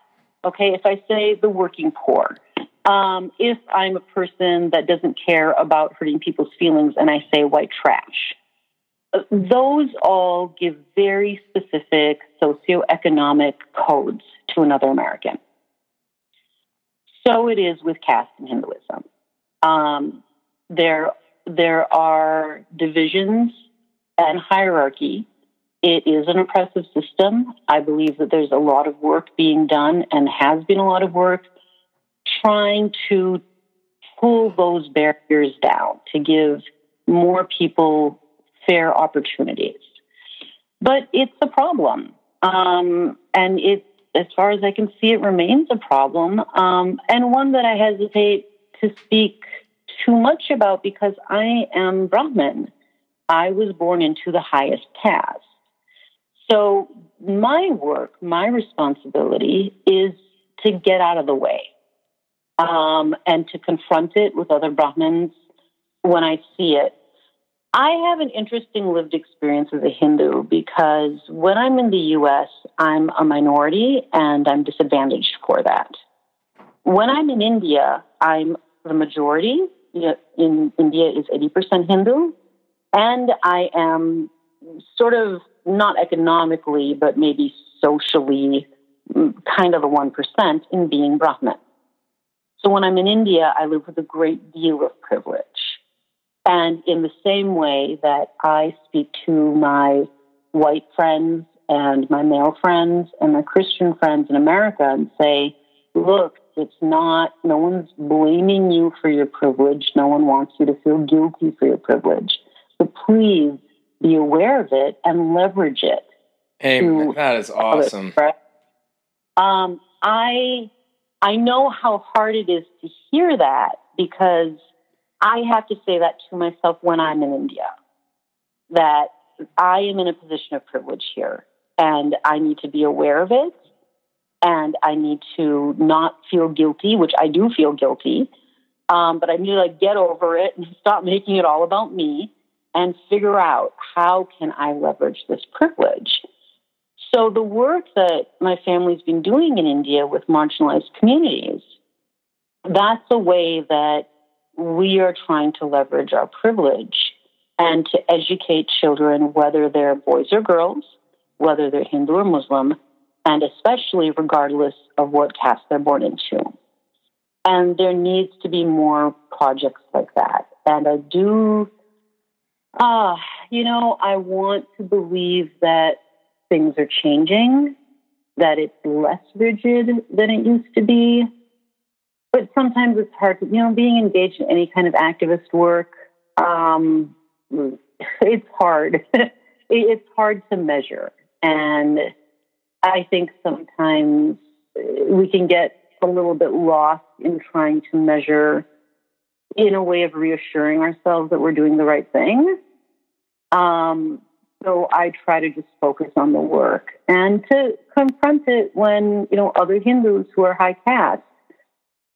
okay, if I say the working poor, um, if I'm a person that doesn't care about hurting people's feelings and I say white trash, uh, those all give very specific socioeconomic codes to another American. So it is with caste and Hinduism. Um, there, there are divisions and hierarchy it is an oppressive system. I believe that there's a lot of work being done and has been a lot of work trying to pull those barriers down to give more people fair opportunities. But it's a problem. Um, and it, as far as I can see, it remains a problem. Um, and one that I hesitate to speak too much about because I am Brahmin. I was born into the highest caste. So my work, my responsibility is to get out of the way um, and to confront it with other Brahmins when I see it. I have an interesting lived experience as a Hindu because when I'm in the US, I'm a minority and I'm disadvantaged for that. When I'm in India, I'm the majority. In India is 80% Hindu, and I am sort of not economically, but maybe socially, mm, kind of the 1% in being Brahmin. So when I'm in India, I live with a great deal of privilege. And in the same way that I speak to my white friends and my male friends and my Christian friends in America and say, look, it's not, no one's blaming you for your privilege. No one wants you to feel guilty for your privilege. But please be aware of it and leverage it.
Hey,
to
that is awesome.
Right? Um, I I know how hard it is to hear that because I have to say that to myself when I'm in India. That I am in a position of privilege here, and I need to be aware of it, and I need to not feel guilty, which I do feel guilty. Um, but I need to like get over it and stop making it all about me and figure out how can I leverage this privilege. So the work that my family's been doing in India with marginalized communities, that's a way that we are trying to leverage our privilege and to educate children, whether they're boys or girls, whether they're Hindu or Muslim, and especially regardless of what caste they're born into. And there needs to be more projects like that. And I do Ah, uh, you know, I want to believe that things are changing, that it's less rigid than it used to be. But sometimes it's hard to, you know, being engaged in any kind of activist work, um, it's hard. it's hard to measure. And I think sometimes we can get a little bit lost in trying to measure in a way of reassuring ourselves that we're doing the right thing. Um, so I try to just focus on the work and to confront it when, you know, other Hindus who are high caste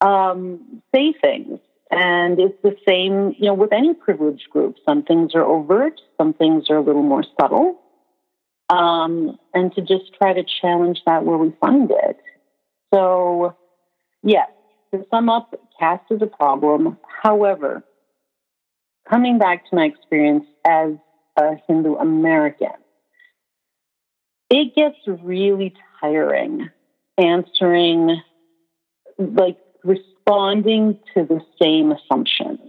um, say things. And it's the same, you know, with any privileged group. Some things are overt, some things are a little more subtle. Um, and to just try to challenge that where we find it. So, yes, to sum up, caste is a problem. However, coming back to my experience as a Hindu American, it gets really tiring answering, like responding to the same assumptions.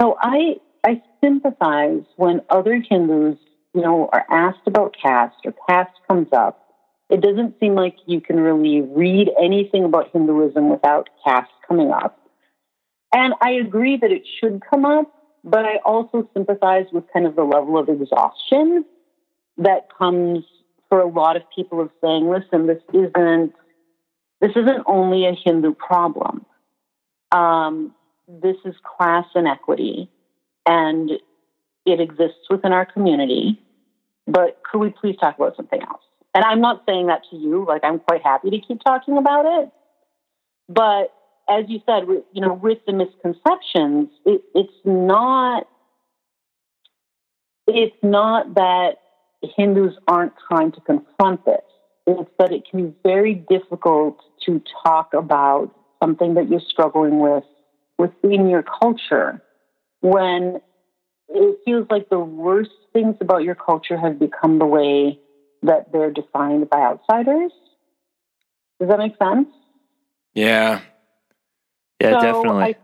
So I, I sympathize when other Hindus, you know, are asked about caste or caste comes up it doesn't seem like you can really read anything about Hinduism without caste coming up. And I agree that it should come up, but I also sympathize with kind of the level of exhaustion that comes for a lot of people of saying, listen, this isn't this isn't only a Hindu problem. Um, this is class inequity, and it exists within our community. But could we please talk about something else? And I'm not saying that to you. Like, I'm quite happy to keep talking about it. But as you said, you know, with the misconceptions, it, it's not. It's not that Hindus aren't trying to confront this. It's that it can be very difficult to talk about something that you're struggling with within your culture when it feels like the worst things about your culture have become the way that they're defined by outsiders. Does that make sense?
Yeah.
Yeah,
so
definitely.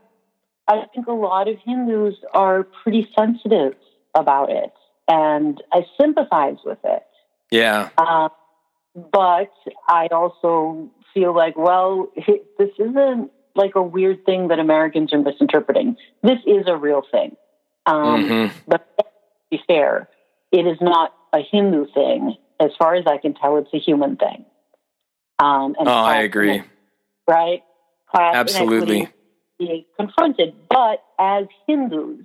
I, I think a lot of Hindus are pretty sensitive about it, and I sympathize with it.
Yeah.
Uh, but I also feel like, well, this isn't like a weird thing that Americans are misinterpreting. This is a real thing. Um,
mm-hmm.
But to be fair, it is not a Hindu thing as far as I can tell, it's a human thing.
Um, and oh, I agree.
Right?
Class Absolutely.
Being confronted. But as Hindus,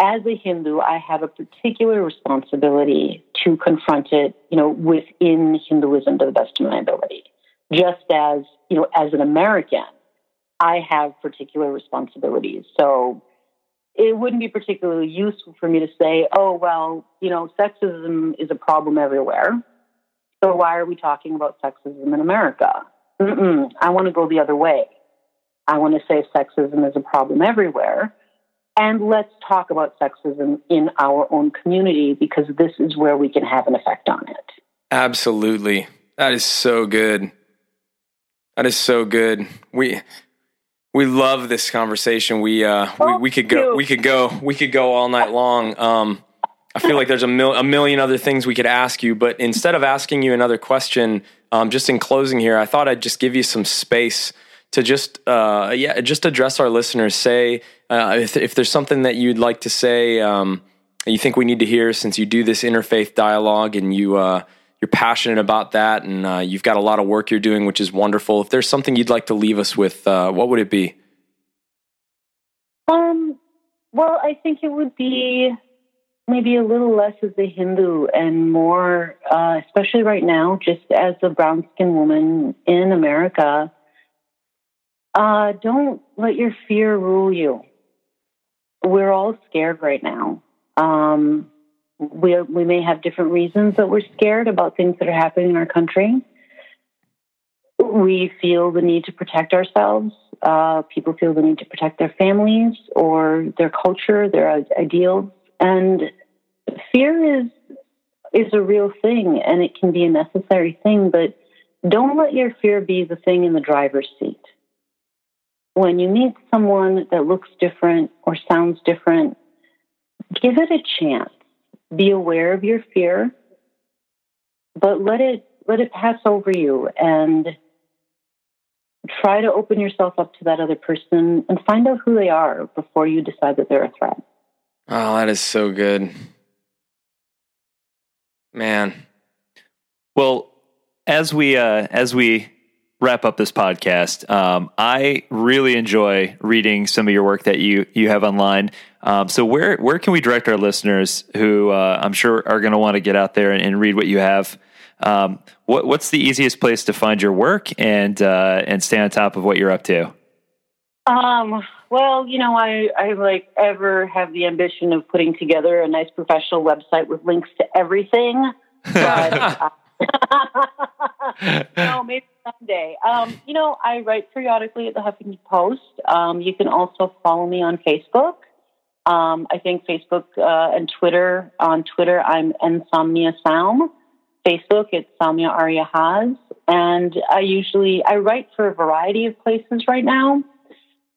as a Hindu, I have a particular responsibility to confront it, you know, within Hinduism to the best of my ability. Just as, you know, as an American, I have particular responsibilities. So it wouldn't be particularly useful for me to say, oh, well, you know, sexism is a problem everywhere. So why are we talking about sexism in America? Mm-mm, I want to go the other way. I want to say sexism is a problem everywhere. And let's talk about sexism in our own community because this is where we can have an effect on it.
Absolutely. That is so good. That is so good. We we love this conversation. We uh we, we could go we could go we could go all night long. Um I feel like there's a, mil- a million other things we could ask you, but instead of asking you another question, um, just in closing here, I thought I'd just give you some space to just uh, yeah just address our listeners. Say uh, if, if, there's something that you'd like to say, um, you think we need to hear, since you do this interfaith dialogue and you uh, you're passionate about that, and uh, you've got a lot of work you're doing, which is wonderful. If there's something you'd like to leave us with, uh, what would it be?
Um, well, I think it would be maybe a little less as a Hindu and more, uh, especially right now, just as a brown skinned woman in America. Uh, don't let your fear rule you. We're all scared right now. Um, we we may have different reasons that we're scared about things that are happening in our country. We feel the need to protect ourselves. Uh, people feel the need to protect their families or their culture, their ideals, and fear is is a real thing, and it can be a necessary thing. But don't let your fear be the thing in the driver's seat. When you meet someone that looks different or sounds different, give it a chance. Be aware of your fear, but let it let it pass over you and try to open yourself up to that other person and find out who they are before you decide that they're a threat.
Oh, that is so good. Man.
Well, as we uh, as we wrap up this podcast, um, I really enjoy reading some of your work that you you have online. Um, so where where can we direct our listeners who uh, I'm sure are going to want to get out there and, and, read what you have? Um, what what's the easiest place to find your work and uh, and stay on top of what you're up to?
Um, well, you know, I, I like ever have the ambition of putting together a nice professional website with links to everything. But, uh, no, maybe someday. Um, you know, I write periodically at the Huffington Post. Um, you can also follow me on Facebook. Um, I think Facebook uh, and Twitter. On Twitter, I'm Insomnia Saum. Facebook, it's Saumya Arya Haas. And I usually I write for a variety of places right now.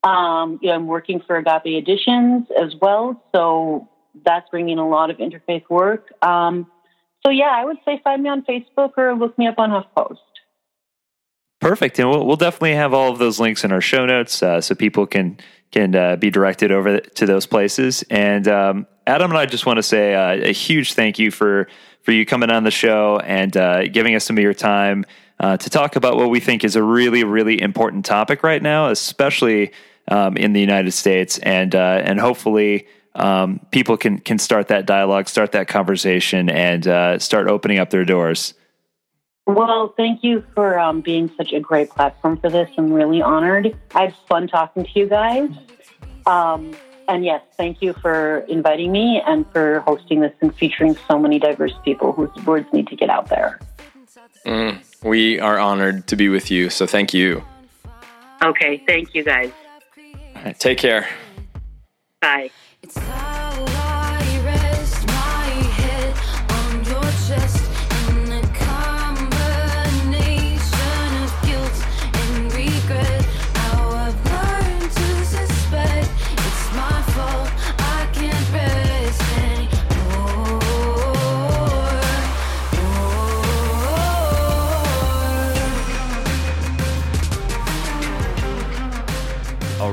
Um, you know, I'm working for Agape Editions as well, so that's bringing a lot of interfaith work. Um, so yeah, I would say find me on Facebook or look me up on HuffPost.
Perfect, and we'll, we'll definitely have all of those links in our show notes, uh, so people can can uh, be directed over to those places. And um, Adam and I just want to say uh, a huge thank you for for you coming on the show and uh, giving us some of your time uh, to talk about what we think is a really really important topic right now, especially um, in the United States, and uh, and hopefully um, people can can start that dialogue, start that conversation, and start opening up their doors.
Well, thank you for um, being such a great platform for this. I'm really honored. I had fun talking to you guys. Um, and yes, thank you for inviting me and for hosting this and featuring so many diverse people whose words need to get out there.
Mm, we are honored to be with you. So thank you.
Okay. Thank you, guys.
Right, take care.
Bye.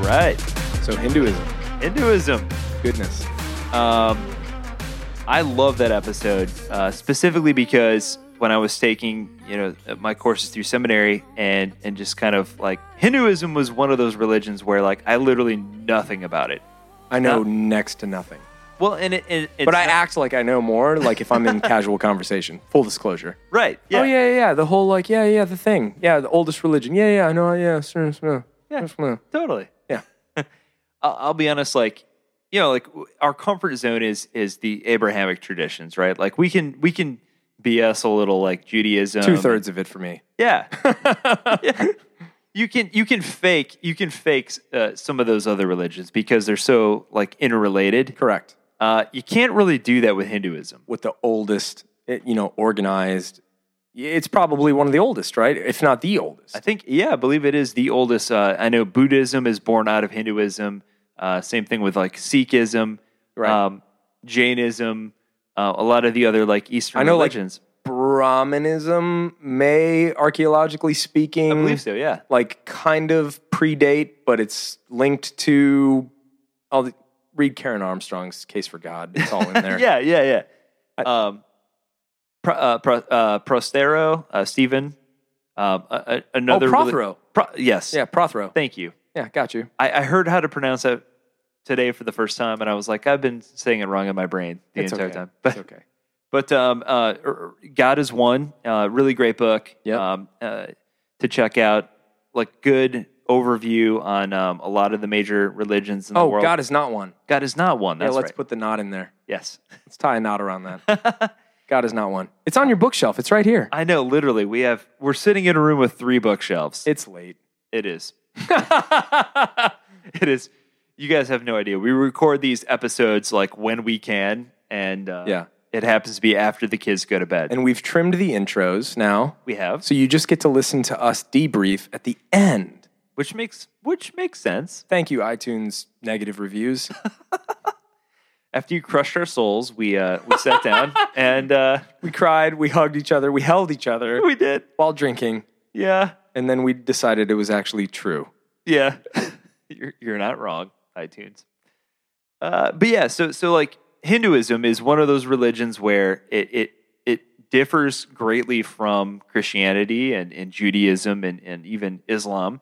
Right.
So Hinduism.
Hinduism.
Goodness.
Um, I love that episode uh, specifically because when I was taking, you know, my courses through seminary and and just kind of like Hinduism was one of those religions where like I literally nothing about it.
I know next to nothing.
Well, and it, it
but I act like I know more, like if I'm in casual conversation. Full disclosure.
Right.
Yeah. Oh yeah, yeah, yeah. The whole like, yeah, yeah, the thing. Yeah, the oldest religion. Yeah, yeah, I know. Yeah, sure, sure.
Yeah, totally. I'll, I'll be honest. Like, you know, like our comfort zone is is the Abrahamic traditions, right? Like we can we can BS a little like Judaism.
Two thirds of it for me.
Yeah. yeah. You can you can fake you can fake uh, some of those other religions because they're so like interrelated.
Correct.
Uh, you can't really do that with Hinduism.
With the oldest, eh, you know, organized it's probably one of the oldest, right? If not the oldest.
I think, yeah, I believe it is the oldest. Uh, I know Buddhism is born out of Hinduism. Uh, same thing with like Sikhism,
right. um,
Jainism, uh, a lot of the other like Eastern I know, religions.
Like, Brahmanism may, archaeologically speaking, I
believe so. Yeah,
like kind of predate, but it's linked to. I'll read Karen Armstrong's "Case for God." It's all in there.
yeah, yeah, yeah. Um, Pro, uh, Pro, uh, Prostero, uh, Stephen. Um, another.
Oh, Prothero.
Pro, yes.
Yeah, Prothero.
Thank you.
Yeah, got you.
I, I, heard how to pronounce it today for the first time, and I was like, I've been saying it wrong in my brain the
it's
entire
okay.
time.
But, it's okay.
But um, uh, er, God is one. Uh, really great book. Um, uh, to check out, like good overview on um, a lot of the major religions in
oh,
the world.
God is not one.
God is not one. That's
yeah, let's
right.
put the knot in there.
Yes.
Let's tie a knot around that. God is not one. It's on your bookshelf. It's right here.
I know, literally. We have we're sitting in a room with three bookshelves.
It's late.
It is. it is. You guys have no idea. We record these episodes like when we can, and uh,
yeah,
it happens to be after the kids go to bed.
And we've trimmed the intros now.
We have.
So you just get to listen to us debrief at the end,
which makes which makes sense.
Thank you, iTunes negative reviews.
after you crushed our souls, we uh, we sat down and uh,
We cried, we hugged each other, we held each other
we did.
while drinking,
Yeah,
and then we decided it was actually true.
yeah. you're you're not wrong. iTunes. Uh, but yeah, so so like Hinduism is one of those religions where it it it differs greatly from Christianity and, and Judaism and, and even Islam,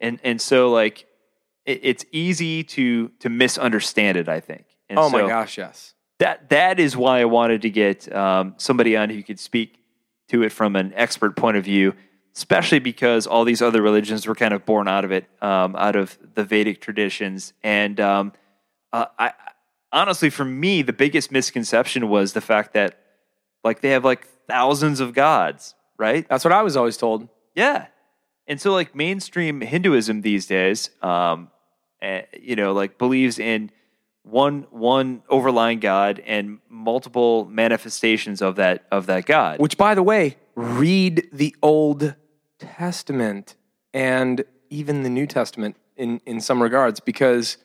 and and so like it, it's easy to to misunderstand it. I think. And
oh my
so-
gosh, yes.
that that is why I wanted to get um, somebody on who could speak to it from an expert point of view, especially because all these other religions were kind of born out of it, um, out of the Vedic traditions. And um, uh, I honestly, for me, the biggest misconception was the fact that like they have like thousands of gods, right?
That's what I was always told.
Yeah. And so like mainstream Hinduism these days, um, eh, you know, like believes in one one overlying God and multiple manifestations of that of that God.
Which, by the way, read the Old Testament and even the New Testament in, in some regards, because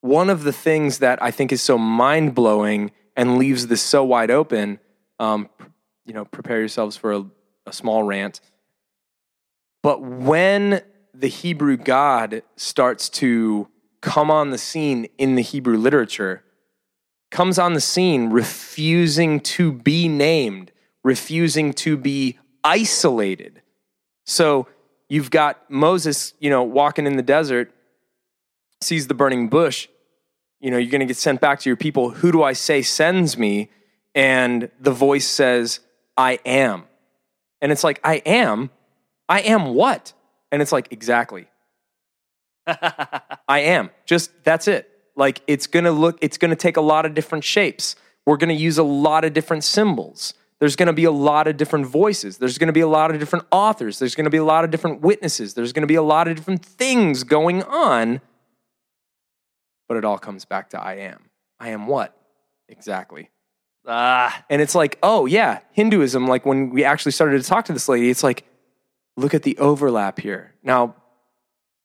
one of the things that I think is so mind blowing and leaves this so wide open, um, you know, prepare yourselves for a, a small rant. But when the Hebrew God starts to come on the scene in the Hebrew literature, comes on the scene refusing to be named, refusing to be isolated. So you've got Moses, you know, walking in the desert, sees the burning bush. You know, you're going to get sent back to your people. Who do I say sends me? And the voice says, I am. And it's like, I am? I am what? And it's like, exactly. I am. Just that's it. Like it's going to look it's going to take a lot of different shapes. We're going to use a lot of different symbols. There's going to be a lot of different voices. There's going to be a lot of different authors. There's going to be a lot of different witnesses. There's going to be a lot of different things going on. But it all comes back to I am. I am what? Exactly.
ah,
And it's like, oh, yeah, Hinduism, like when we actually started to talk to this lady, it's like, look at the overlap here. Now,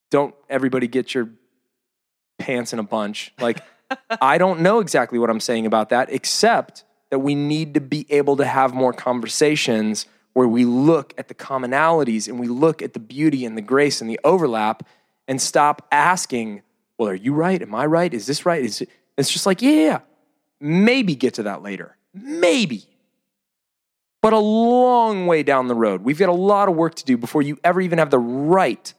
don't everybody get your pants in a bunch. Like, I don't know exactly what I'm saying about that, except that we need to be able to have more conversations where we look at the commonalities and we look at the beauty and the grace and the overlap and stop asking, well, are you right? Am I right? Is this right? Is it? It's just like, yeah, yeah, maybe get to that later. Maybe. But a long way down the road. We've got a lot of work to do before you ever even have the right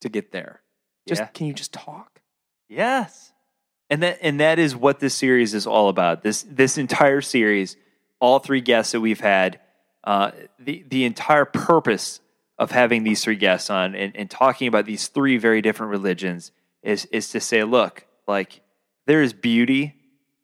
to get there. Just
Yeah.
can you just talk?
yes. And that and that is what this series is all about. This this entire series, all three guests that we've had, uh, the the entire purpose of having these three guests on and, and talking about these three very different religions is is to say, look, like there is beauty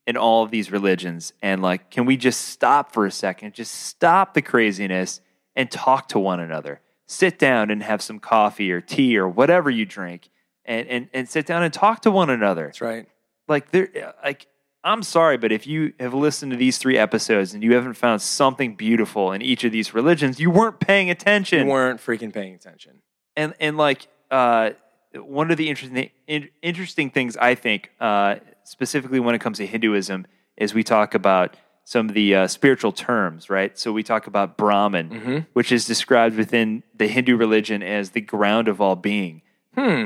in all of these religions, and like, can we just stop for a second, just stop the craziness and talk to one another? Sit down and have some coffee or tea or whatever you drink, and and and sit down and talk to one another
That's right.
Like there like i'm sorry but if you have listened to these three episodes and you haven't found something beautiful in each of these religions you weren't paying attention.
You weren't freaking paying attention.
and and like uh one of the interesting in, interesting things i think uh specifically when it comes to hinduism is we talk about some of the uh, spiritual terms right so we talk about brahman which is described within the hindu religion as the ground of all being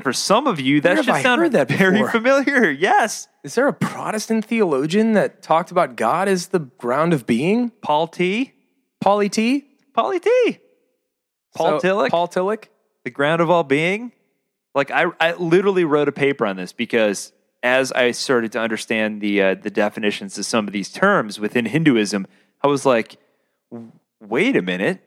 for some of you that
Where
should sound
that
very
before?
familiar yes
Is there a Protestant theologian that talked about God as the ground of being?
paul t
Pauly T?
Pauly T. Paul
So-
Tillich,
Paul Tillich?
the ground of all being. Like I, I literally wrote a paper on this because as I started to understand the uh, the definitions of some of these terms within Hinduism, I was like, wait a minute,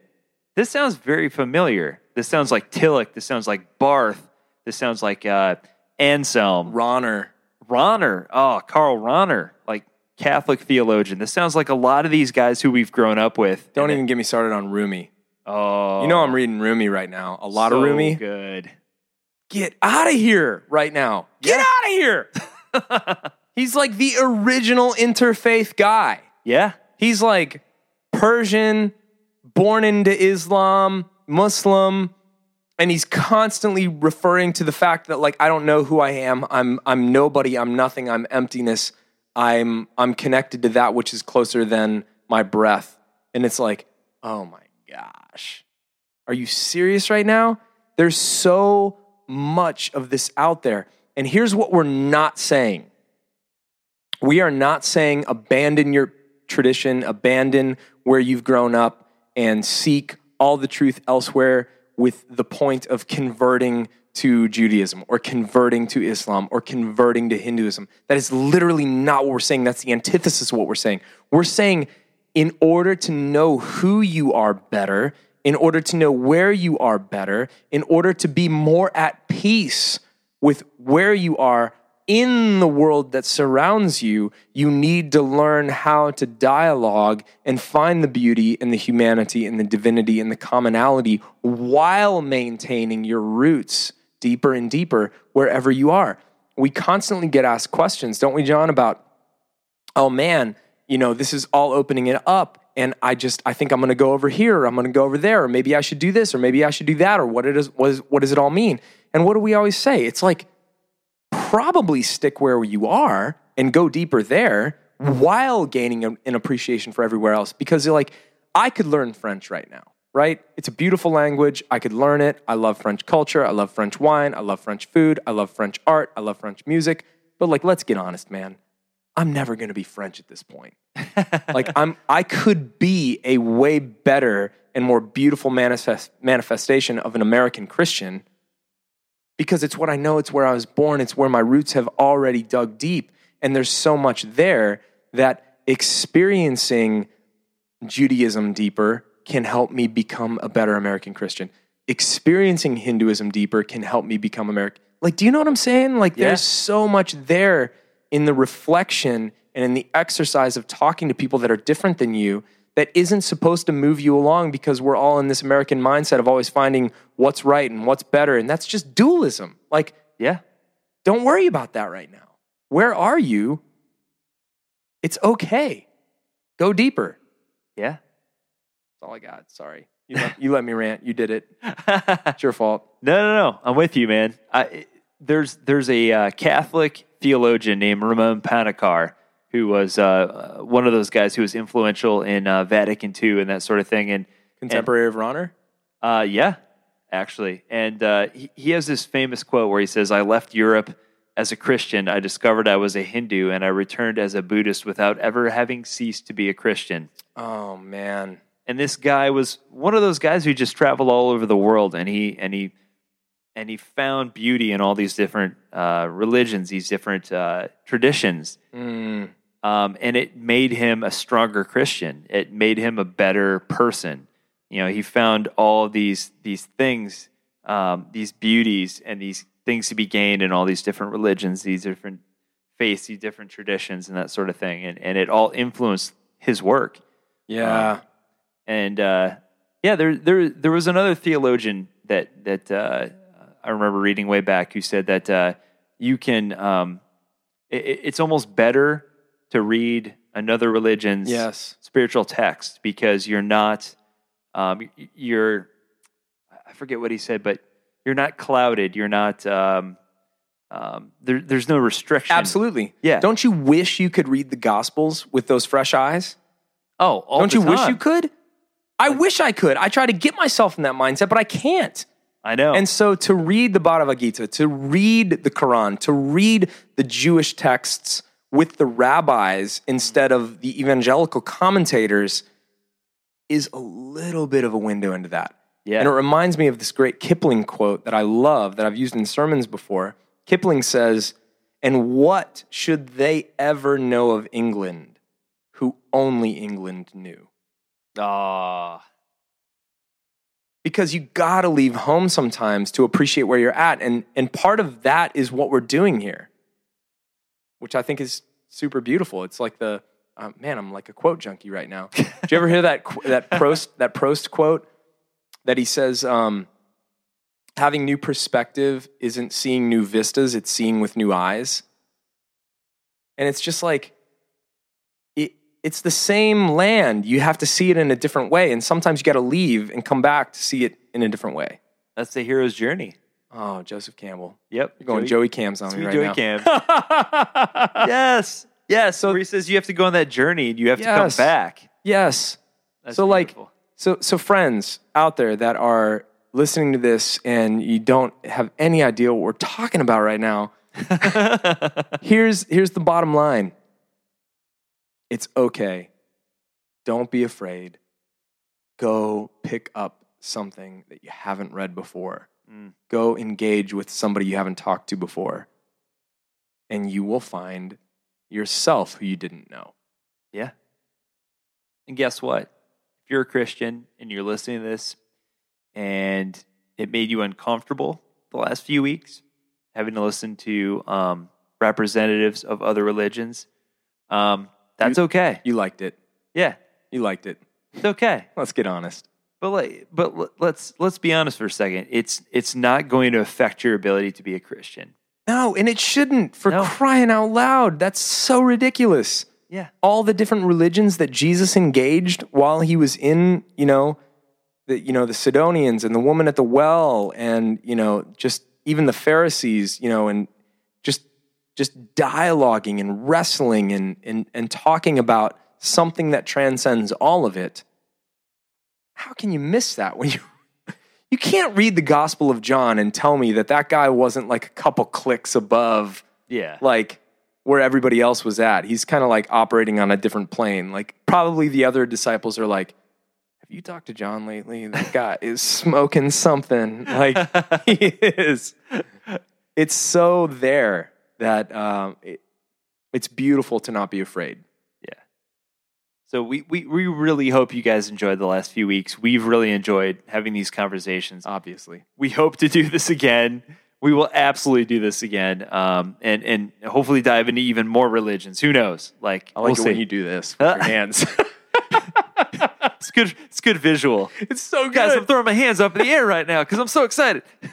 this sounds very familiar. This sounds like Tillich. This sounds like Barth. This sounds like uh, Anselm,
Rahner.
Rahner. Oh, Karl Rahner, like Catholic theologian. This sounds like a lot of these guys who we've grown up with.
Don't even get me started on Rumi.
Oh,
You know I'm reading Rumi right now. A lot of
so
Rumi.
Good.
Get out of here right now. Get out of here. He's like the original interfaith guy.
Yeah.
He's like Persian, born into Islam, Muslim, and he's constantly referring to the fact that like I don't know who I am. I'm I'm nobody, I'm nothing, I'm emptiness. I'm I'm connected to that which is closer than my breath. And it's like, oh my gosh. Are you serious right now? There's so much of this out there. And here's what we're not saying. We are not saying abandon your tradition, abandon where you've grown up and seek all the truth elsewhere with the point of converting to Judaism or converting to Islam or converting to Hinduism. That is literally not what we're saying. That's the antithesis of what we're saying. We're saying, in order to know who you are better, in order to know where you are better, in order to be more at peace with where you are in the world that surrounds you, you need to learn how to dialogue and find the beauty and the humanity and the divinity and the commonality while maintaining your roots deeper and deeper wherever you are. We constantly get asked questions, don't we, John, about, oh man, you know, this is all opening it up. And I just, I think I'm to go over here, or I'm to go over there, or maybe I should do this, or maybe I should do that, or what it is, what, is, what does it all mean? And what do we always say? It's like, probably stick where you are and go deeper there while gaining a, an appreciation for everywhere else. Because like, I could learn French right now, right? It's a beautiful language. I could learn it. I love French culture. I love French wine. I love French food. I love French art. I love French music. But like, let's get honest, man. I'm never going to be French at this point. like I'm I could be a way better and more beautiful manifest, manifestation of an American Christian because it's what I know, it's where I was born, it's where my roots have already dug deep. And there's so much there that experiencing Judaism deeper can help me become a better American Christian. Experiencing Hinduism deeper can help me become American. Like, do you know what I'm saying? Like,
Yeah.
there's so much there in the reflection and in the exercise of talking to people that are different than you that isn't supposed to move you along because we're all in this American mindset of always finding what's right and what's better. And that's just dualism. Like,
Yeah.
don't worry about that right now. Where are you? It's okay. Go deeper.
Yeah.
That's all I got. Sorry. You let, you let me rant. You did it. It's your fault.
no, no. No. I'm with you, man. I, there's there's a uh, Catholic theologian named Ramon Panikkar who was uh, one of those guys who was influential in uh, Vatican II and that sort of thing. And
Contemporary of Rahner?
Uh, yeah, actually. And uh, he, he has this famous quote where he says, I left Europe as a Christian. I discovered I was a Hindu, and I returned as a Buddhist without ever having ceased to be a Christian.
Oh, man.
And this guy was one of those guys who just traveled all over the world, and he and he and he found beauty in all these different uh, religions, these different uh, traditions.
Mm,
um, and it made him a stronger Christian. It made him a better person. You know, he found all these these things, um, these beauties, and these things to be gained in all these different religions, these different faiths, these different traditions, and that sort of thing. And and it all influenced his work.
yeah.
And uh, yeah, there there there was another theologian that that uh, I remember reading way back who said that uh, you can. Um, it, it's almost better to read another religion's
yes.
spiritual text because you're not um, you're I forget what he said, but you're not clouded. You're not um, um, there, there's no restriction.
Absolutely.
Yeah.
Don't you wish you could read the Gospels with those fresh eyes?
Oh, all
Don't you wish you could? I wish I could. I try to get myself in that mindset, but I can't.
I know.
And so to read the Bhagavad Gita, to read the Quran, to read the Jewish texts with the rabbis instead of the evangelical commentators is a little bit of a window into that.
Yeah.
And it reminds me of this great Kipling quote that I love that I've used in sermons before. Kipling says, And what should they ever know of England who only England knew?
Ah.
because you got to leave home sometimes to appreciate where you're at and and part of that is what we're doing here which i think is super beautiful it's like the uh, man i'm like a quote junkie right now Do you ever hear that that Proust that Proust quote that he says um, having new perspective isn't seeing new vistas it's seeing with new eyes and it's just like it, it's the same land. You have to see it in a different way. And sometimes you got to leave and come back to see it in a different way.
That's the hero's journey.
Oh, Joseph Campbell.
Yep.
You're going Joey, Cams on me right
Joey
now.
Cam. yes. Yeah, so where he says you have to go on that journey and you have to come back.
Yes.
That's
so like so so friends out there that are listening to this and you don't have any idea what we're talking about right now. here's here's the bottom line. It's okay. Don't be afraid. Go pick up something that you haven't read before.
Mm.
Go engage with somebody you haven't talked to before. And you will find yourself who you didn't know.
Yeah. And guess what? If you're a Christian and you're listening to this and it made you uncomfortable the last few weeks, having to listen to um, representatives of other religions, um, that's okay.
You liked it.
Yeah,
You liked it.
it's okay.
Let's get honest.
But like, but let's let's be honest for a second. It's it's not going to affect your ability to be a Christian.
No, and it shouldn't for
No.
crying out loud. That's so ridiculous.
Yeah.
All the different religions that Jesus engaged while he was in, you know, the you know, the Sidonians and the woman at the well and, you know, just even the Pharisees, you know, and just just dialoguing and wrestling and and and talking about something that transcends all of it. How can you miss that when you you can't read the Gospel of John and tell me that that guy wasn't like a couple clicks above
Yeah.
like where everybody else was at. He's kind of like operating on a different plane. Like probably the other disciples are like, "Have you talked to John lately? That guy is smoking something." Like he is. It's so there that um, it, it's beautiful to not be afraid.
So we, we, we really hope you guys enjoyed the last few weeks. We've really enjoyed having these conversations.
Obviously,
We hope to do this again. We will absolutely do this again, um, and and hopefully dive into even more religions. Who knows? Like
I like
we'll
it when you do this with your hands.
It's good. It's good visual.
it's so good.
Guys, I'm throwing my hands up in the air right now because I'm so excited.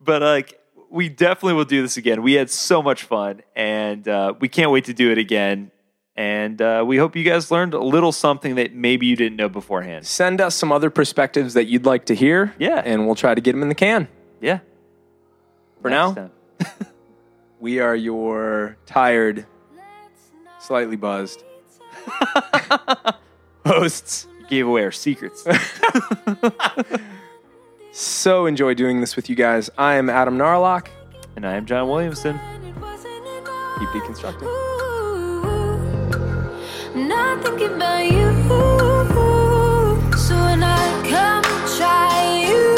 but like, we definitely will do this again. We had so much fun, and uh, we can't wait to do it again. And uh, we hope you guys learned a little something that maybe you didn't know beforehand.
Send us some other perspectives that you'd like to hear.
Yeah.
and we'll try to get them in the can.
Yeah.
For
Next
now, we are your tired, slightly buzzed hosts.
You gave away our secrets.
So enjoy doing this with you guys. I am Adam Narlock.
and I am John Williamson.
Keep deconstructing.
Not thinking about you. So when I come try you